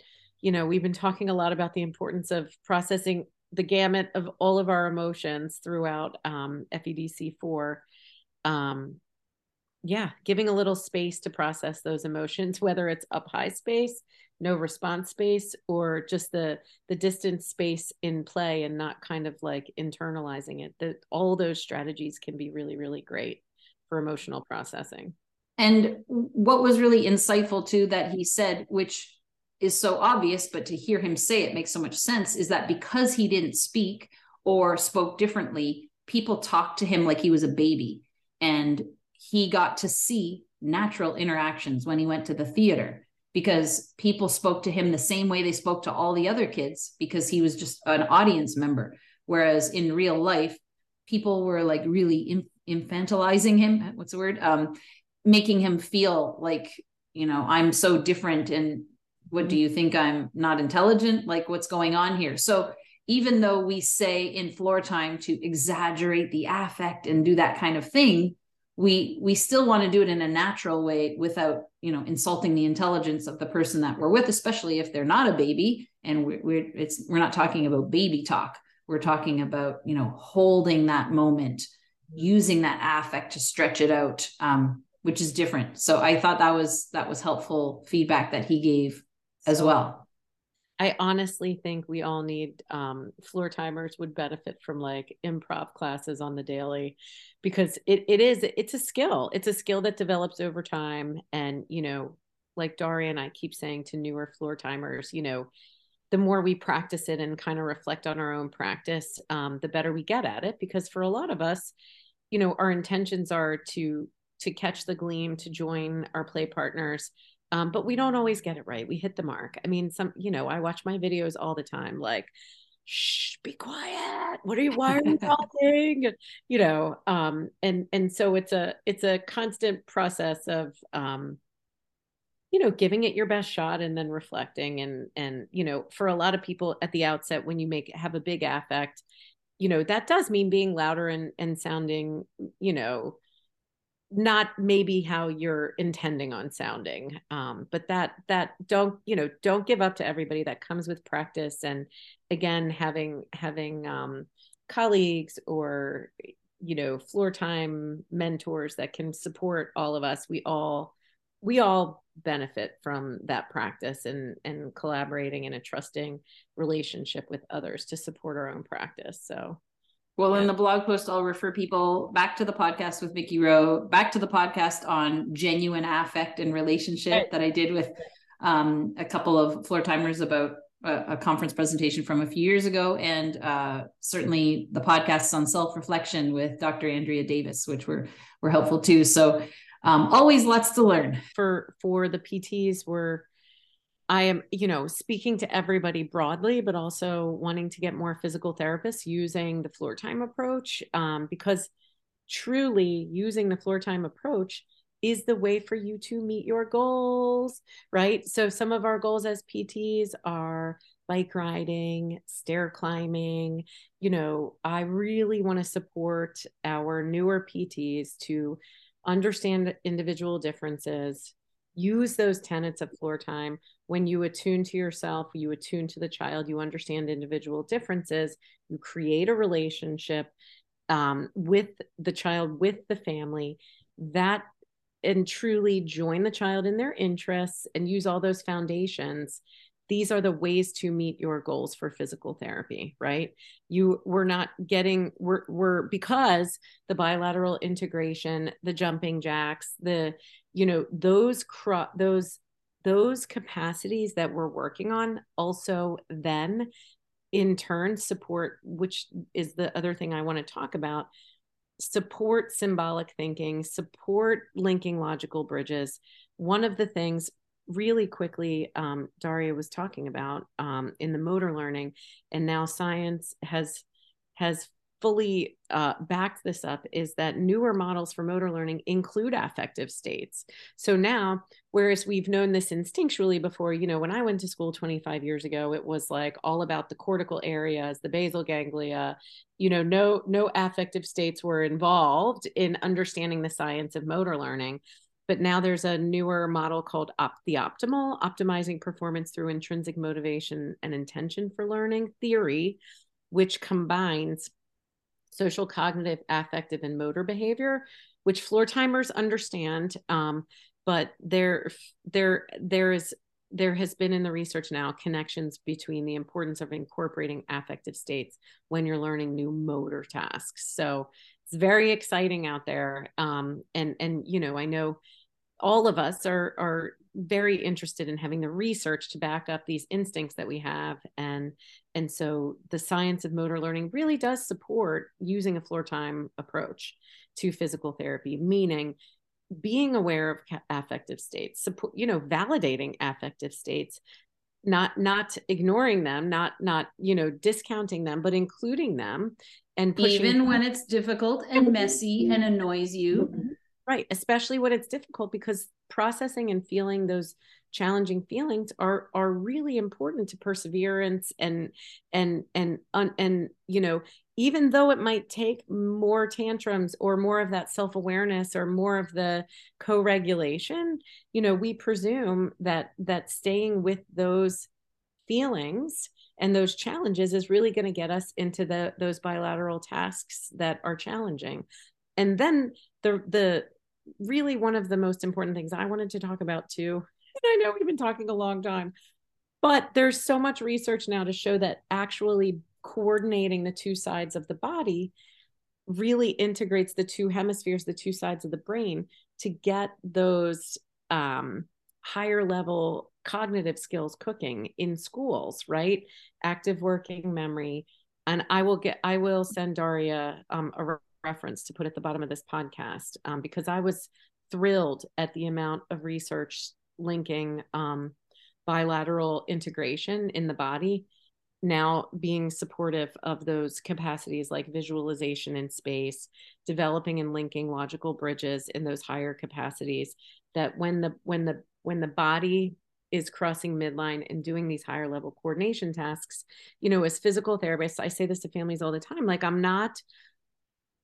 you know, we've been talking a lot about the importance of processing the gamut of all of our emotions throughout um, FEDC4. Um, yeah, giving a little space to process those emotions, whether it's up high space, no response space, or just the the distance space in play and not kind of like internalizing it. That all those strategies can be really, really great for emotional processing. And what was really insightful too that he said, which is so obvious, but to hear him say it makes so much sense is that because he didn't speak or spoke differently, people talked to him like he was a baby. And he got to see natural interactions when he went to the theater because people spoke to him the same way they spoke to all the other kids because he was just an audience member. Whereas in real life, people were like really infantilizing him. What's the word? Um, making him feel like, you know, I'm so different and what do mm-hmm. you think i'm not intelligent? Like what's going on here? So even though we say in floor time to exaggerate the affect and do that kind of thing we we still want to do it in a natural way without you know insulting the intelligence of the person that we're with especially if they're not a baby and we're, we're it's we're not talking about baby talk. We're talking about you know holding that moment using that affect to stretch it out um, which is different. So i thought that was that was helpful feedback that he gave as well. I honestly think we all need um, floor timers would benefit from like improv classes on the daily because it, it is it's a skill it's a skill that develops over time and you know like Daria and I keep saying to newer floor timers you know the more we practice it and kind of reflect on our own practice um, the better we get at it because for a lot of us you know our intentions are to to catch the gleam to join our play partners um, but we don't always get it right. We hit the mark. I mean, some, you know, I watch my videos all the time, like, shh, be quiet. What are you, why are you talking? you know, um, and, and so it's a, it's a constant process of, um, you know, giving it your best shot and then reflecting and, and, you know, for a lot of people at the outset, when you make, have a big affect, you know, that does mean being louder and, and sounding, you know, not maybe how you're intending on sounding um, but that that don't you know don't give up to everybody that comes with practice. And again having having um, colleagues or you know floor time mentors that can support all of us we all we all benefit from that practice and and collaborating in a trusting relationship with others to support our own practice. So Well, yeah. in the blog post, I'll refer people back to the podcast with Mickey Rowe, back to the podcast on genuine affect and relationship right. that I did with um, a couple of floor timers about a, a, conference presentation from a few years ago, and uh, certainly the podcasts on self reflection with Dr. Andrea Davis, which were were helpful too. So um, always lots to learn for for the PTs. We're I am, you know, speaking to everybody broadly, but also wanting to get more physical therapists using the floor time approach um, because truly using the floor time approach is the way for you to meet your goals, right? So, some of our goals as PTs are bike riding, stair climbing. You know, I really want to support our newer PTs to understand individual differences, use those tenets of floor time. When you attune to yourself you attune to the child you understand individual differences you create a relationship um, with the child with the family that and truly join the child in their interests and use all those foundations these are the ways to meet your goals for physical therapy right? You we're not getting we're we're because the bilateral integration the jumping jacks the you know those cro- those those capacities that we're working on also then in turn support which is the other thing i want to talk about support symbolic thinking support linking logical bridges. One of the things really quickly um, daria was talking about um, in the motor learning and now science has has fully uh, backed this up is that newer models for motor learning include affective states. So now, whereas we've known this instinctually before, you know, when I went to school 25 years ago, it was like all about the cortical areas, the basal ganglia, you know, no no affective states were involved in understanding the science of motor learning but now there's a newer model called Op- the optimal optimizing performance through intrinsic motivation and intention for learning theory which combines social cognitive affective and motor behavior which floor timers understand um, but there there there is there has been in the research now connections between the importance of incorporating affective states when you're learning new motor tasks. So it's very exciting out there um, and and you know i know all of us are are very interested in having the research to back up these instincts that we have and and so the science of motor learning really does support using a floor time approach to physical therapy meaning being aware of affective states support you know validating affective states not not ignoring them not not you know discounting them but including them and even when it's difficult and messy and annoys you mm-hmm. Right. Especially when it's difficult because processing and feeling those challenging feelings are are really important to perseverance and and and and, and you know even though it might take more tantrums or more of that self-awareness or more of the co-regulation you know we presume that that staying with those feelings and those challenges is really going to get us into the those bilateral tasks that are challenging and then the the really one of the most important things I wanted to talk about too. And I know we've been talking a long time, but there's so much research now to show that actually coordinating the two sides of the body really integrates the two hemispheres, the two sides of the brain to get those um, higher level cognitive skills cooking in schools, right? Active working memory. And I will get, I will send Daria um, a reference to put at the bottom of this podcast um, because I was thrilled at the amount of research linking um, bilateral integration in the body now being supportive of those capacities like visualization in space developing and linking logical bridges in those higher capacities that when the when the when the body is crossing midline and doing these higher level coordination tasks you know as physical therapists i say this to families all the time like i'm not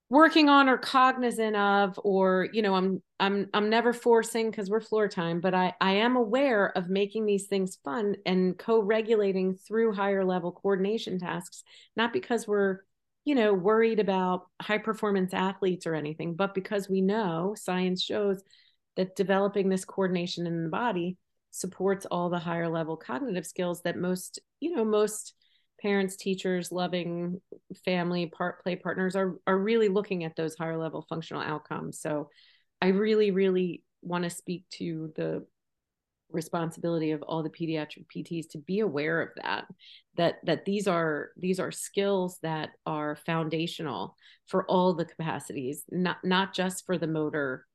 working on or cognizant of or you know i'm i'm i'm never forcing because we're floor time but i i am aware of making these things fun and co-regulating through higher level coordination tasks not because we're you know worried about high performance athletes or anything but because we know science shows that developing this coordination in the body supports all the higher level cognitive skills that most you know most parents teachers loving family part play partners are are really looking at those higher level functional outcomes. So i really really want to speak to the responsibility of all the pediatric PTs to be aware of that that that these are these are skills that are foundational for all the capacities not not just for the motor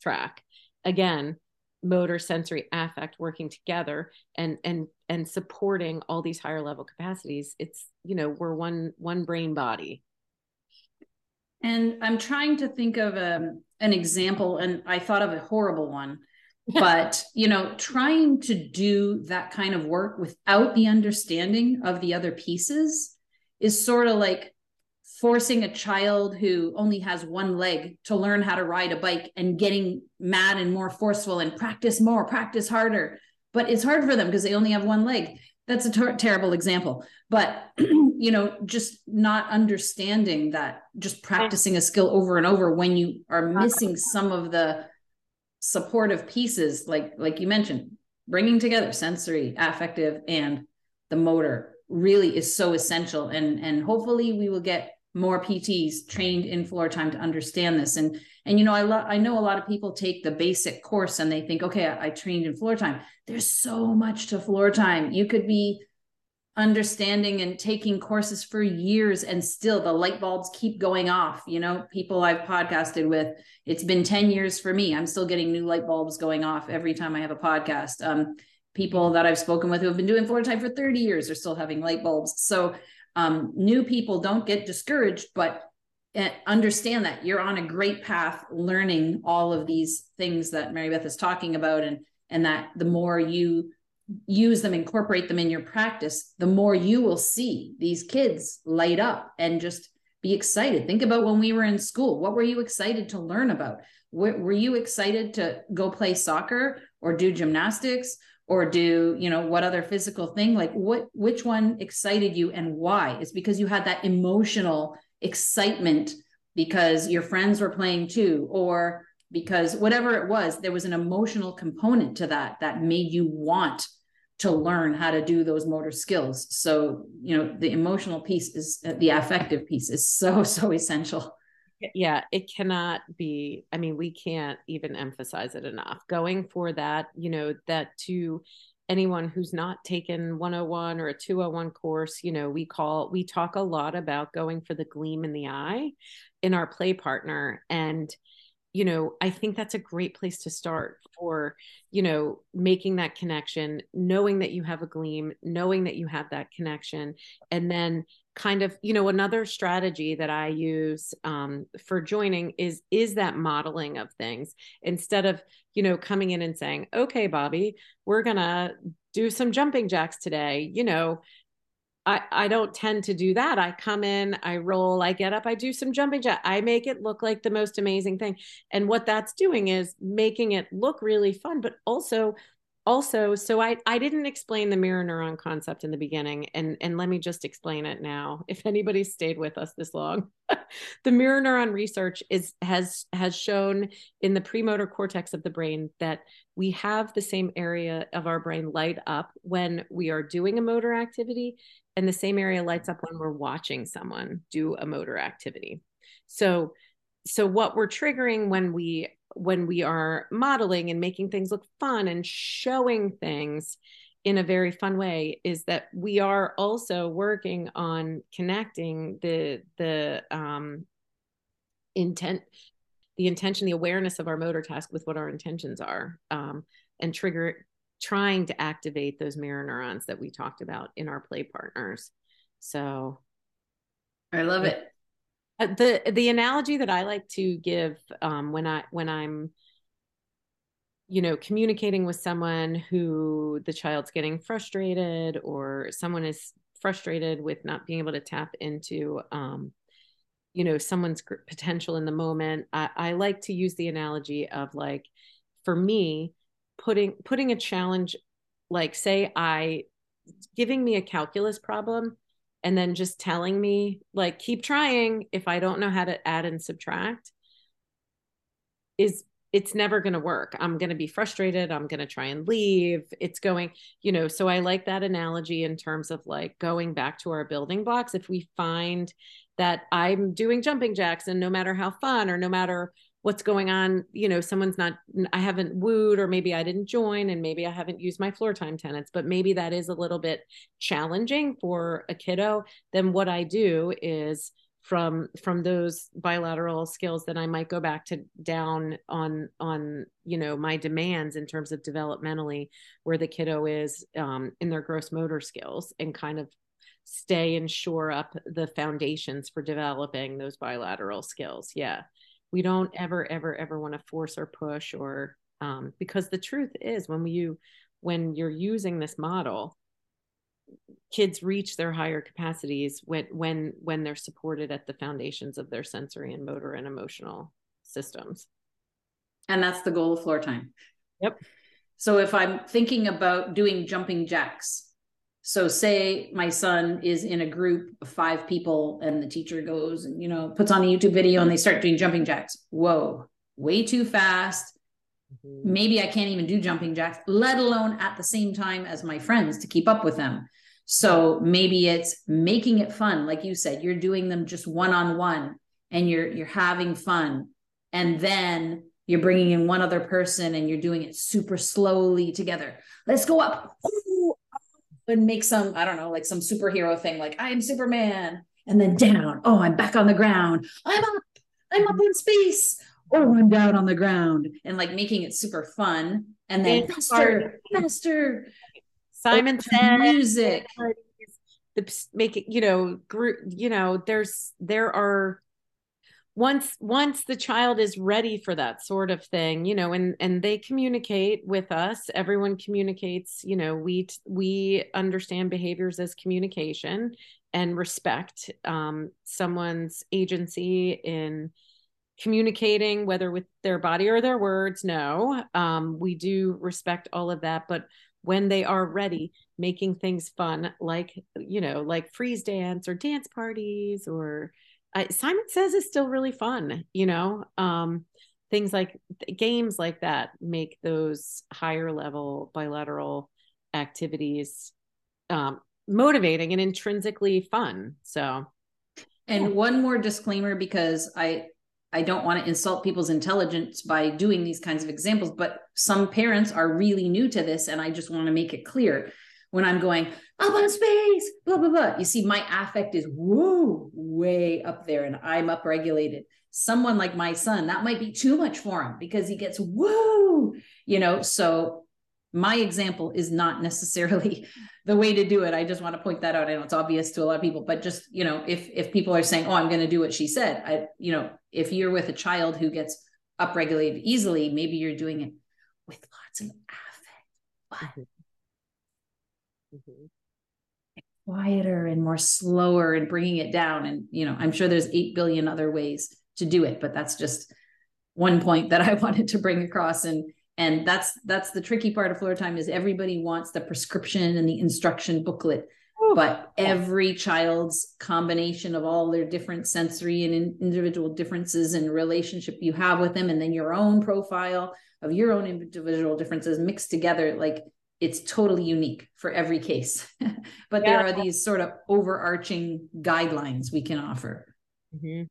track. Again motor sensory affect working together and and and supporting all these higher level capacities it's you know we're one one brain body. And i'm trying to think of a, um, an example and i thought of a horrible one but you know trying to do that kind of work without the understanding of the other pieces is sort of like forcing a child who only has one leg to learn how to ride a bike and getting mad and more forceful and practice more practice harder but it's hard for them because they only have one leg. That's a ter- terrible example but you know just not understanding that just practicing a skill over and over when you are missing some of the supportive pieces like like you mentioned bringing together sensory affective and the motor really is so essential. And and hopefully we will get more pts trained in floor time to understand this. And and you know i love i know a lot of people take the basic course and they think okay I, I trained in floor time. There's so much to floor time. You could be understanding and taking courses for years and still the light bulbs keep going off. You know people i've podcasted with it's been 10 years for me. I'm still getting new light bulbs going off every time i have a podcast. Um, people that i've spoken with who have been doing floor time for 30 years are still having light bulbs. So um, new people don't get discouraged but eh, understand that you're on a great path learning all of these things that mary beth is talking about and and that the more you use them, incorporate them in your practice, the more you will see these kids light up and just be excited. Think about when we were in school. What were you excited to learn about? Were you excited to go play soccer or do gymnastics or do, you know, what other physical thing? Like what which one excited you and why? It's because you had that emotional excitement because your friends were playing too or because whatever it was, there was an emotional component to that that made you want to learn how to do those motor skills. So, you know, the emotional piece is the affective piece is so, so essential. Yeah, it cannot be. I mean, we can't even emphasize it enough. Going for that, you know, that to anyone who's not taken 101 or a 201 course, you know, we call, we talk a lot about going for the gleam in the eye in our play partner. And, you know, I think that's a great place to start for, you know, making that connection, knowing that you have a gleam, knowing that you have that connection, and then kind of, you know, another strategy that I use um, for joining is is that modeling of things. Instead of, you know, coming in and saying, okay, Bobby, we're gonna do some jumping jacks today, you know, I, I don't tend to do that. I come in, I roll, I get up, I do some jumping jack. I make it look like the most amazing thing. And what that's doing is making it look really fun, but also also so i i didn't explain the mirror neuron concept in the beginning and and let me just explain it now if anybody stayed with us this long the mirror neuron research is has has shown in the premotor cortex of the brain that we have the same area of our brain light up when we are doing a motor activity and the same area lights up when we're watching someone do a motor activity. So so what we're triggering when we when we are modeling and making things look fun and showing things in a very fun way is that we are also working on connecting the the um, intent the intention the awareness of our motor task with what our intentions are um, and trigger trying to activate those mirror neurons that we talked about in our play partners. So i love it. uh, the the analogy that I like to give um, when I when I'm you know communicating with someone who the child's getting frustrated or someone is frustrated with not being able to tap into um, you know someone's potential in the moment I, I like to use the analogy of like for me putting putting a challenge like say i giving me a calculus problem and then just telling me like keep trying if i don't know how to add and subtract is it's never going to work. I'm going to be frustrated. I'm going to try and leave. It's going, you know, so I like that analogy in terms of like going back to our building blocks. If we find that I'm doing jumping jacks and no matter how fun or no matter what's going on, you know, someone's not, I haven't wooed or maybe I didn't join and maybe I haven't used my floor time tenants, but maybe that is a little bit challenging for a kiddo, then what I do is from from those bilateral skills that I might go back to down on on you know my demands in terms of developmentally where the kiddo is um, in their gross motor skills and kind of stay and shore up the foundations for developing those bilateral skills. Yeah, we don't ever ever ever want to force or push or um, because the truth is when you when you're using this model kids reach their higher capacities when when when they're supported at the foundations of their sensory and motor and emotional systems. And that's the goal of floor time. Yep. So if i'm thinking about doing jumping jacks so say my son is in a group of five people and the teacher goes and you know puts on a youtube video and they start doing jumping jacks whoa way too fast mm-hmm. maybe i can't even do jumping jacks let alone at the same time as my friends to keep up with them so maybe it's making it fun. Like you said, you're doing them just one on one and you're, you're having fun. And then you're bringing in one other person and you're doing it super slowly together. Let's go up Ooh, and make some, I don't know, like some superhero thing, like I am Superman. And then down. Oh, I'm back on the ground. I'm up. I'm up in space. Oh, I'm down on the ground. And like making it super fun. And then faster, faster, Simon oh, said music. The making, you know, group, you know, there's there are once once the child is ready for that sort of thing you know and and they communicate with us everyone communicates you know we we understand behaviors as communication and respect um, someone's agency in communicating whether with their body or their words no. Um, we do respect all of that but when they are ready making things fun like you know like freeze dance or dance parties or uh, simon says it's still really fun you know? Um, things like games like that make those higher level bilateral activities um, motivating and intrinsically fun so. And one more disclaimer because i I don't want to insult people's intelligence by doing these kinds of examples, but some parents are really new to this. And I just want to make it clear when I'm going up on space, blah, blah, blah. You see, my affect is whoa, way up there and I'm upregulated. Someone like my son, that might be too much for him because he gets whoa, you know. So my example is not necessarily the way to do it i just want to point that out i know it's obvious to a lot of people but just you know if if people are saying oh i'm going to do what she said i you know if you're with a child who gets upregulated easily maybe you're doing it with lots of affect but mm-hmm. Mm-hmm. quieter and more slower and bringing it down. And you know i'm sure there's 8 billion other ways to do it but that's just one point that i wanted to bring across. And and that's that's the tricky part of floor time is everybody wants the prescription and the instruction booklet but every child's combination of all their different sensory and in, individual differences and relationship you have with them and then your own profile of your own individual differences mixed together like it's totally unique for every case but yeah. there are these sort of overarching guidelines we can offer mm-hmm.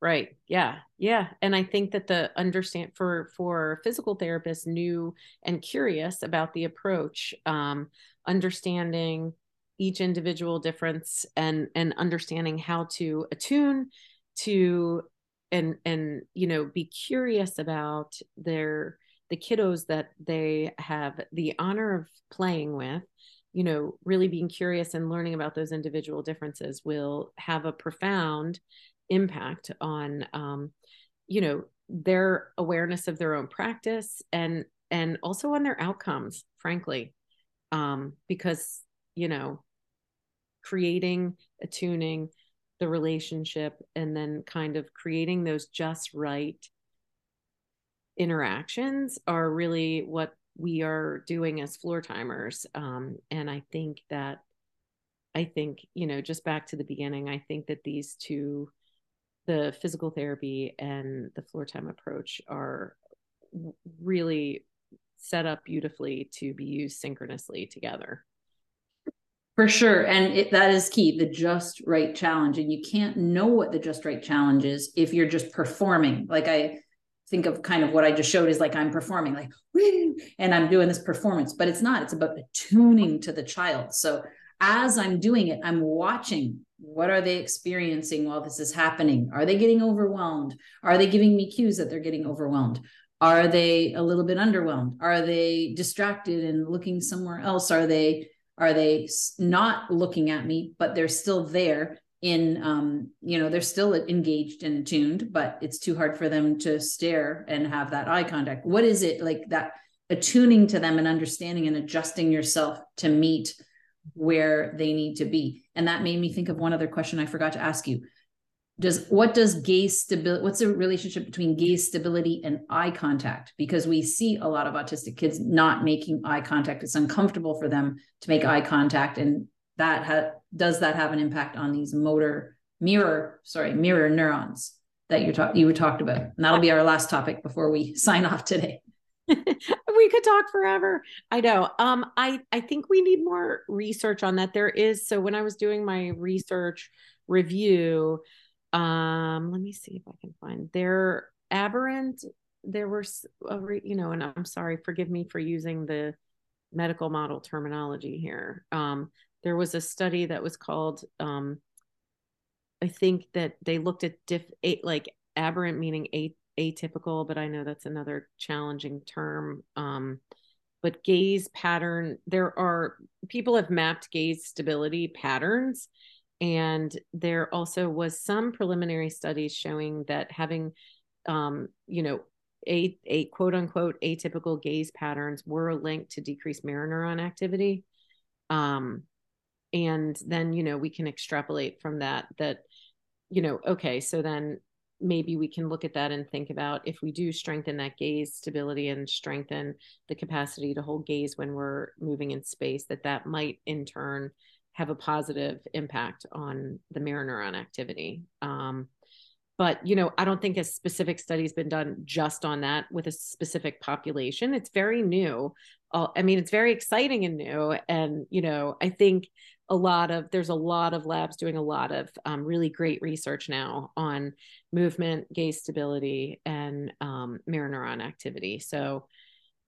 Right. Yeah. Yeah. And I think that the understand for for physical therapists new and curious about the approach, um, understanding each individual difference and and understanding how to attune to and and you know be curious about their the kiddos that they have the honor of playing with you know really being curious and learning about those individual differences will have a profound impact on um, you know their awareness of their own practice and and also on their outcomes frankly um, because you know creating attuning the relationship and then kind of creating those just right interactions are really what we are doing as floor timers um, and i think that i think you know just back to the beginning i think that these two the physical therapy and the floor time approach are really set up beautifully to be used synchronously together. For sure. And it, that is key the just right challenge. And you can't know what the just right challenge is if you're just performing. Like I think of kind of what I just showed is like I'm performing, like, and I'm doing this performance, but it's not. It's about attuning to the child. So as I'm doing it, I'm watching what are they experiencing while this is happening? Are they getting overwhelmed? Are they giving me cues that they're getting overwhelmed? Are they a little bit underwhelmed? Are they distracted and looking somewhere else? Are they are they not looking at me, but they're still there in, um, you know, they're still engaged and attuned, but it's too hard for them to stare and have that eye contact. What is it like that attuning to them and understanding and adjusting yourself to meet where they need to be? And that made me think of one other question I forgot to ask you does what does gaze stability what's the relationship between gaze stability and eye contact because we see a lot of autistic kids not making eye contact it's uncomfortable for them to make eye contact and that ha- does that have an impact on these motor mirror sorry mirror neurons that you talked you talked about? And that'll be our last topic before we sign off today. We could talk forever. I know. Um i i think we need more research on that. There is so when i was doing my research review um let me see if i can find their aberrant there were you know and i'm sorry forgive me for using the medical model terminology here. Um there was a study that was called um i think that they looked at diff like aberrant meaning atypical but i know that's another challenging term um but gaze pattern there are people have mapped gaze stability patterns and there also was some preliminary studies showing that having, um, you know, a, a quote unquote atypical gaze patterns were linked to decreased mirror neuron activity. Um, and then, you know, we can extrapolate from that, that, you know, okay, so then maybe we can look at that and think about if we do strengthen that gaze stability and strengthen the capacity to hold gaze when we're moving in space that that might in turn have a positive impact on the mirror neuron activity. Um, but you know, I don't think a specific study has been done just on that with a specific population. It's very new. I mean, it's very exciting and new. And you know, I think a lot of there's a lot of labs doing a lot of um, really great research now on movement, gaze stability, and um, mirror neuron activity. So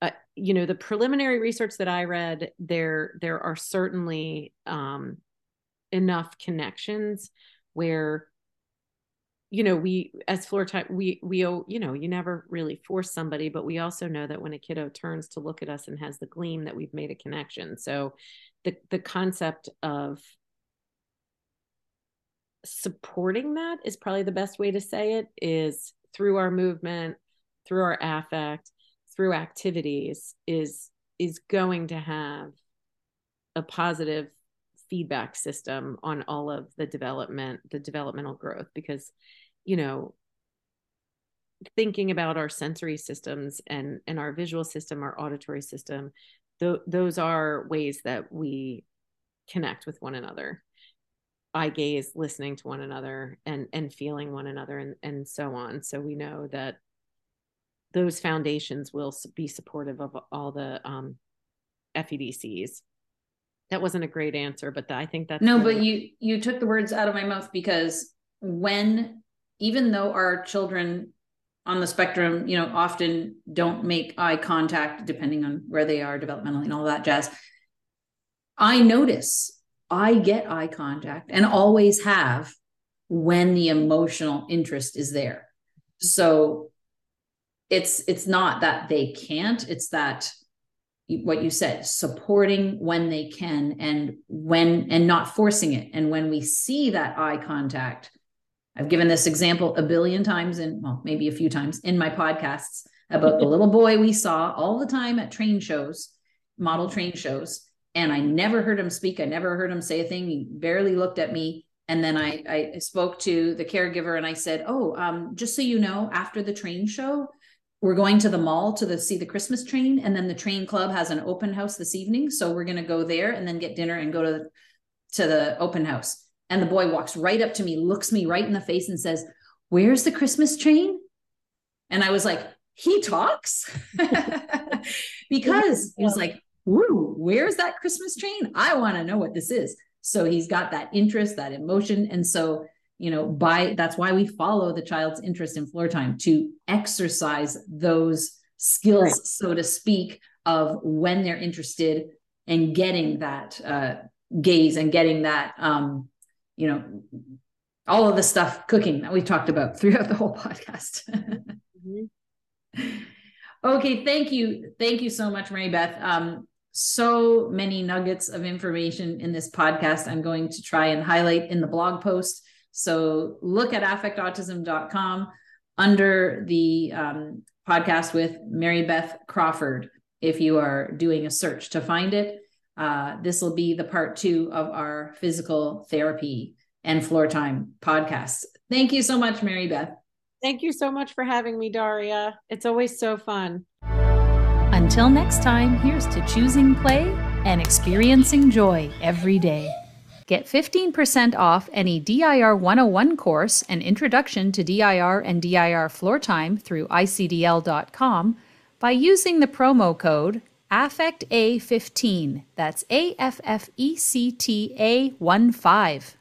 uh, you know the preliminary research that i read there there are certainly um, enough connections where you know we as floor time we we you know you never really force somebody but we also know that when a kiddo turns to look at us and has the gleam that we've made a connection so the the concept of supporting that is probably the best way to say it is through our movement through our affect through activities is is going to have a positive feedback system on all of the development the developmental growth. Because you know thinking about our sensory systems and and our visual system our auditory system th- those are ways that we connect with one another eye gaze listening to one another and and feeling one another and and so on so we know that those foundations will be supportive of all the um, FEDCs. That wasn't a great answer, but I think that's no. Really- but you you took the words out of my mouth because when even though our children on the spectrum, you know, often don't make eye contact depending on where they are developmentally and all that jazz. I notice I get eye contact and always have when the emotional interest is there. So it's it's not that they can't it's that what you said supporting when they can and when and not forcing it and when we see that eye contact i've given this example a billion times and well maybe a few times in my podcasts about the little boy we saw all the time at train shows model train shows. And i never heard him speak. I never heard him say a thing. He barely looked at me. And then I, I spoke to the caregiver and I said, "Oh, um, just so you know, after the train show, we're going to the mall to the, see the Christmas train, and then the train club has an open house this evening. So we're going to go there and then get dinner and go to to the open house. And the boy walks right up to me, looks me right in the face, and says, "Where's the Christmas train?" And I was like, he talks because he was like, Woo, where's that Christmas train? I want to know what this is. So he's got that interest, that emotion. And so, you know, by that's why we follow the child's interest in floor time to exercise those skills, right. so to speak, of when they're interested and getting that uh, gaze and getting that, um, you know, all of the stuff cooking that we talked about throughout the whole podcast. mm-hmm. Okay, thank you. Thank you so much, Mary Beth. Um, so many nuggets of information in this podcast I'm going to try and highlight in the blog post. So look at affectautism.com under the um, podcast with Mary Beth Crawford if you are doing a search to find it. Uh, this will be the part two of our physical therapy and floor time podcast. Thank you so much, Mary Beth. Thank you so much for having me, Daria. It's always so fun. Until next time, here's to choosing play and experiencing joy every day. Get 15% off any DIR 101 course and introduction to DIR and DIR floor time through icdl.com by using the promo code AFFECTA15. That's A F F E C T A 1 5.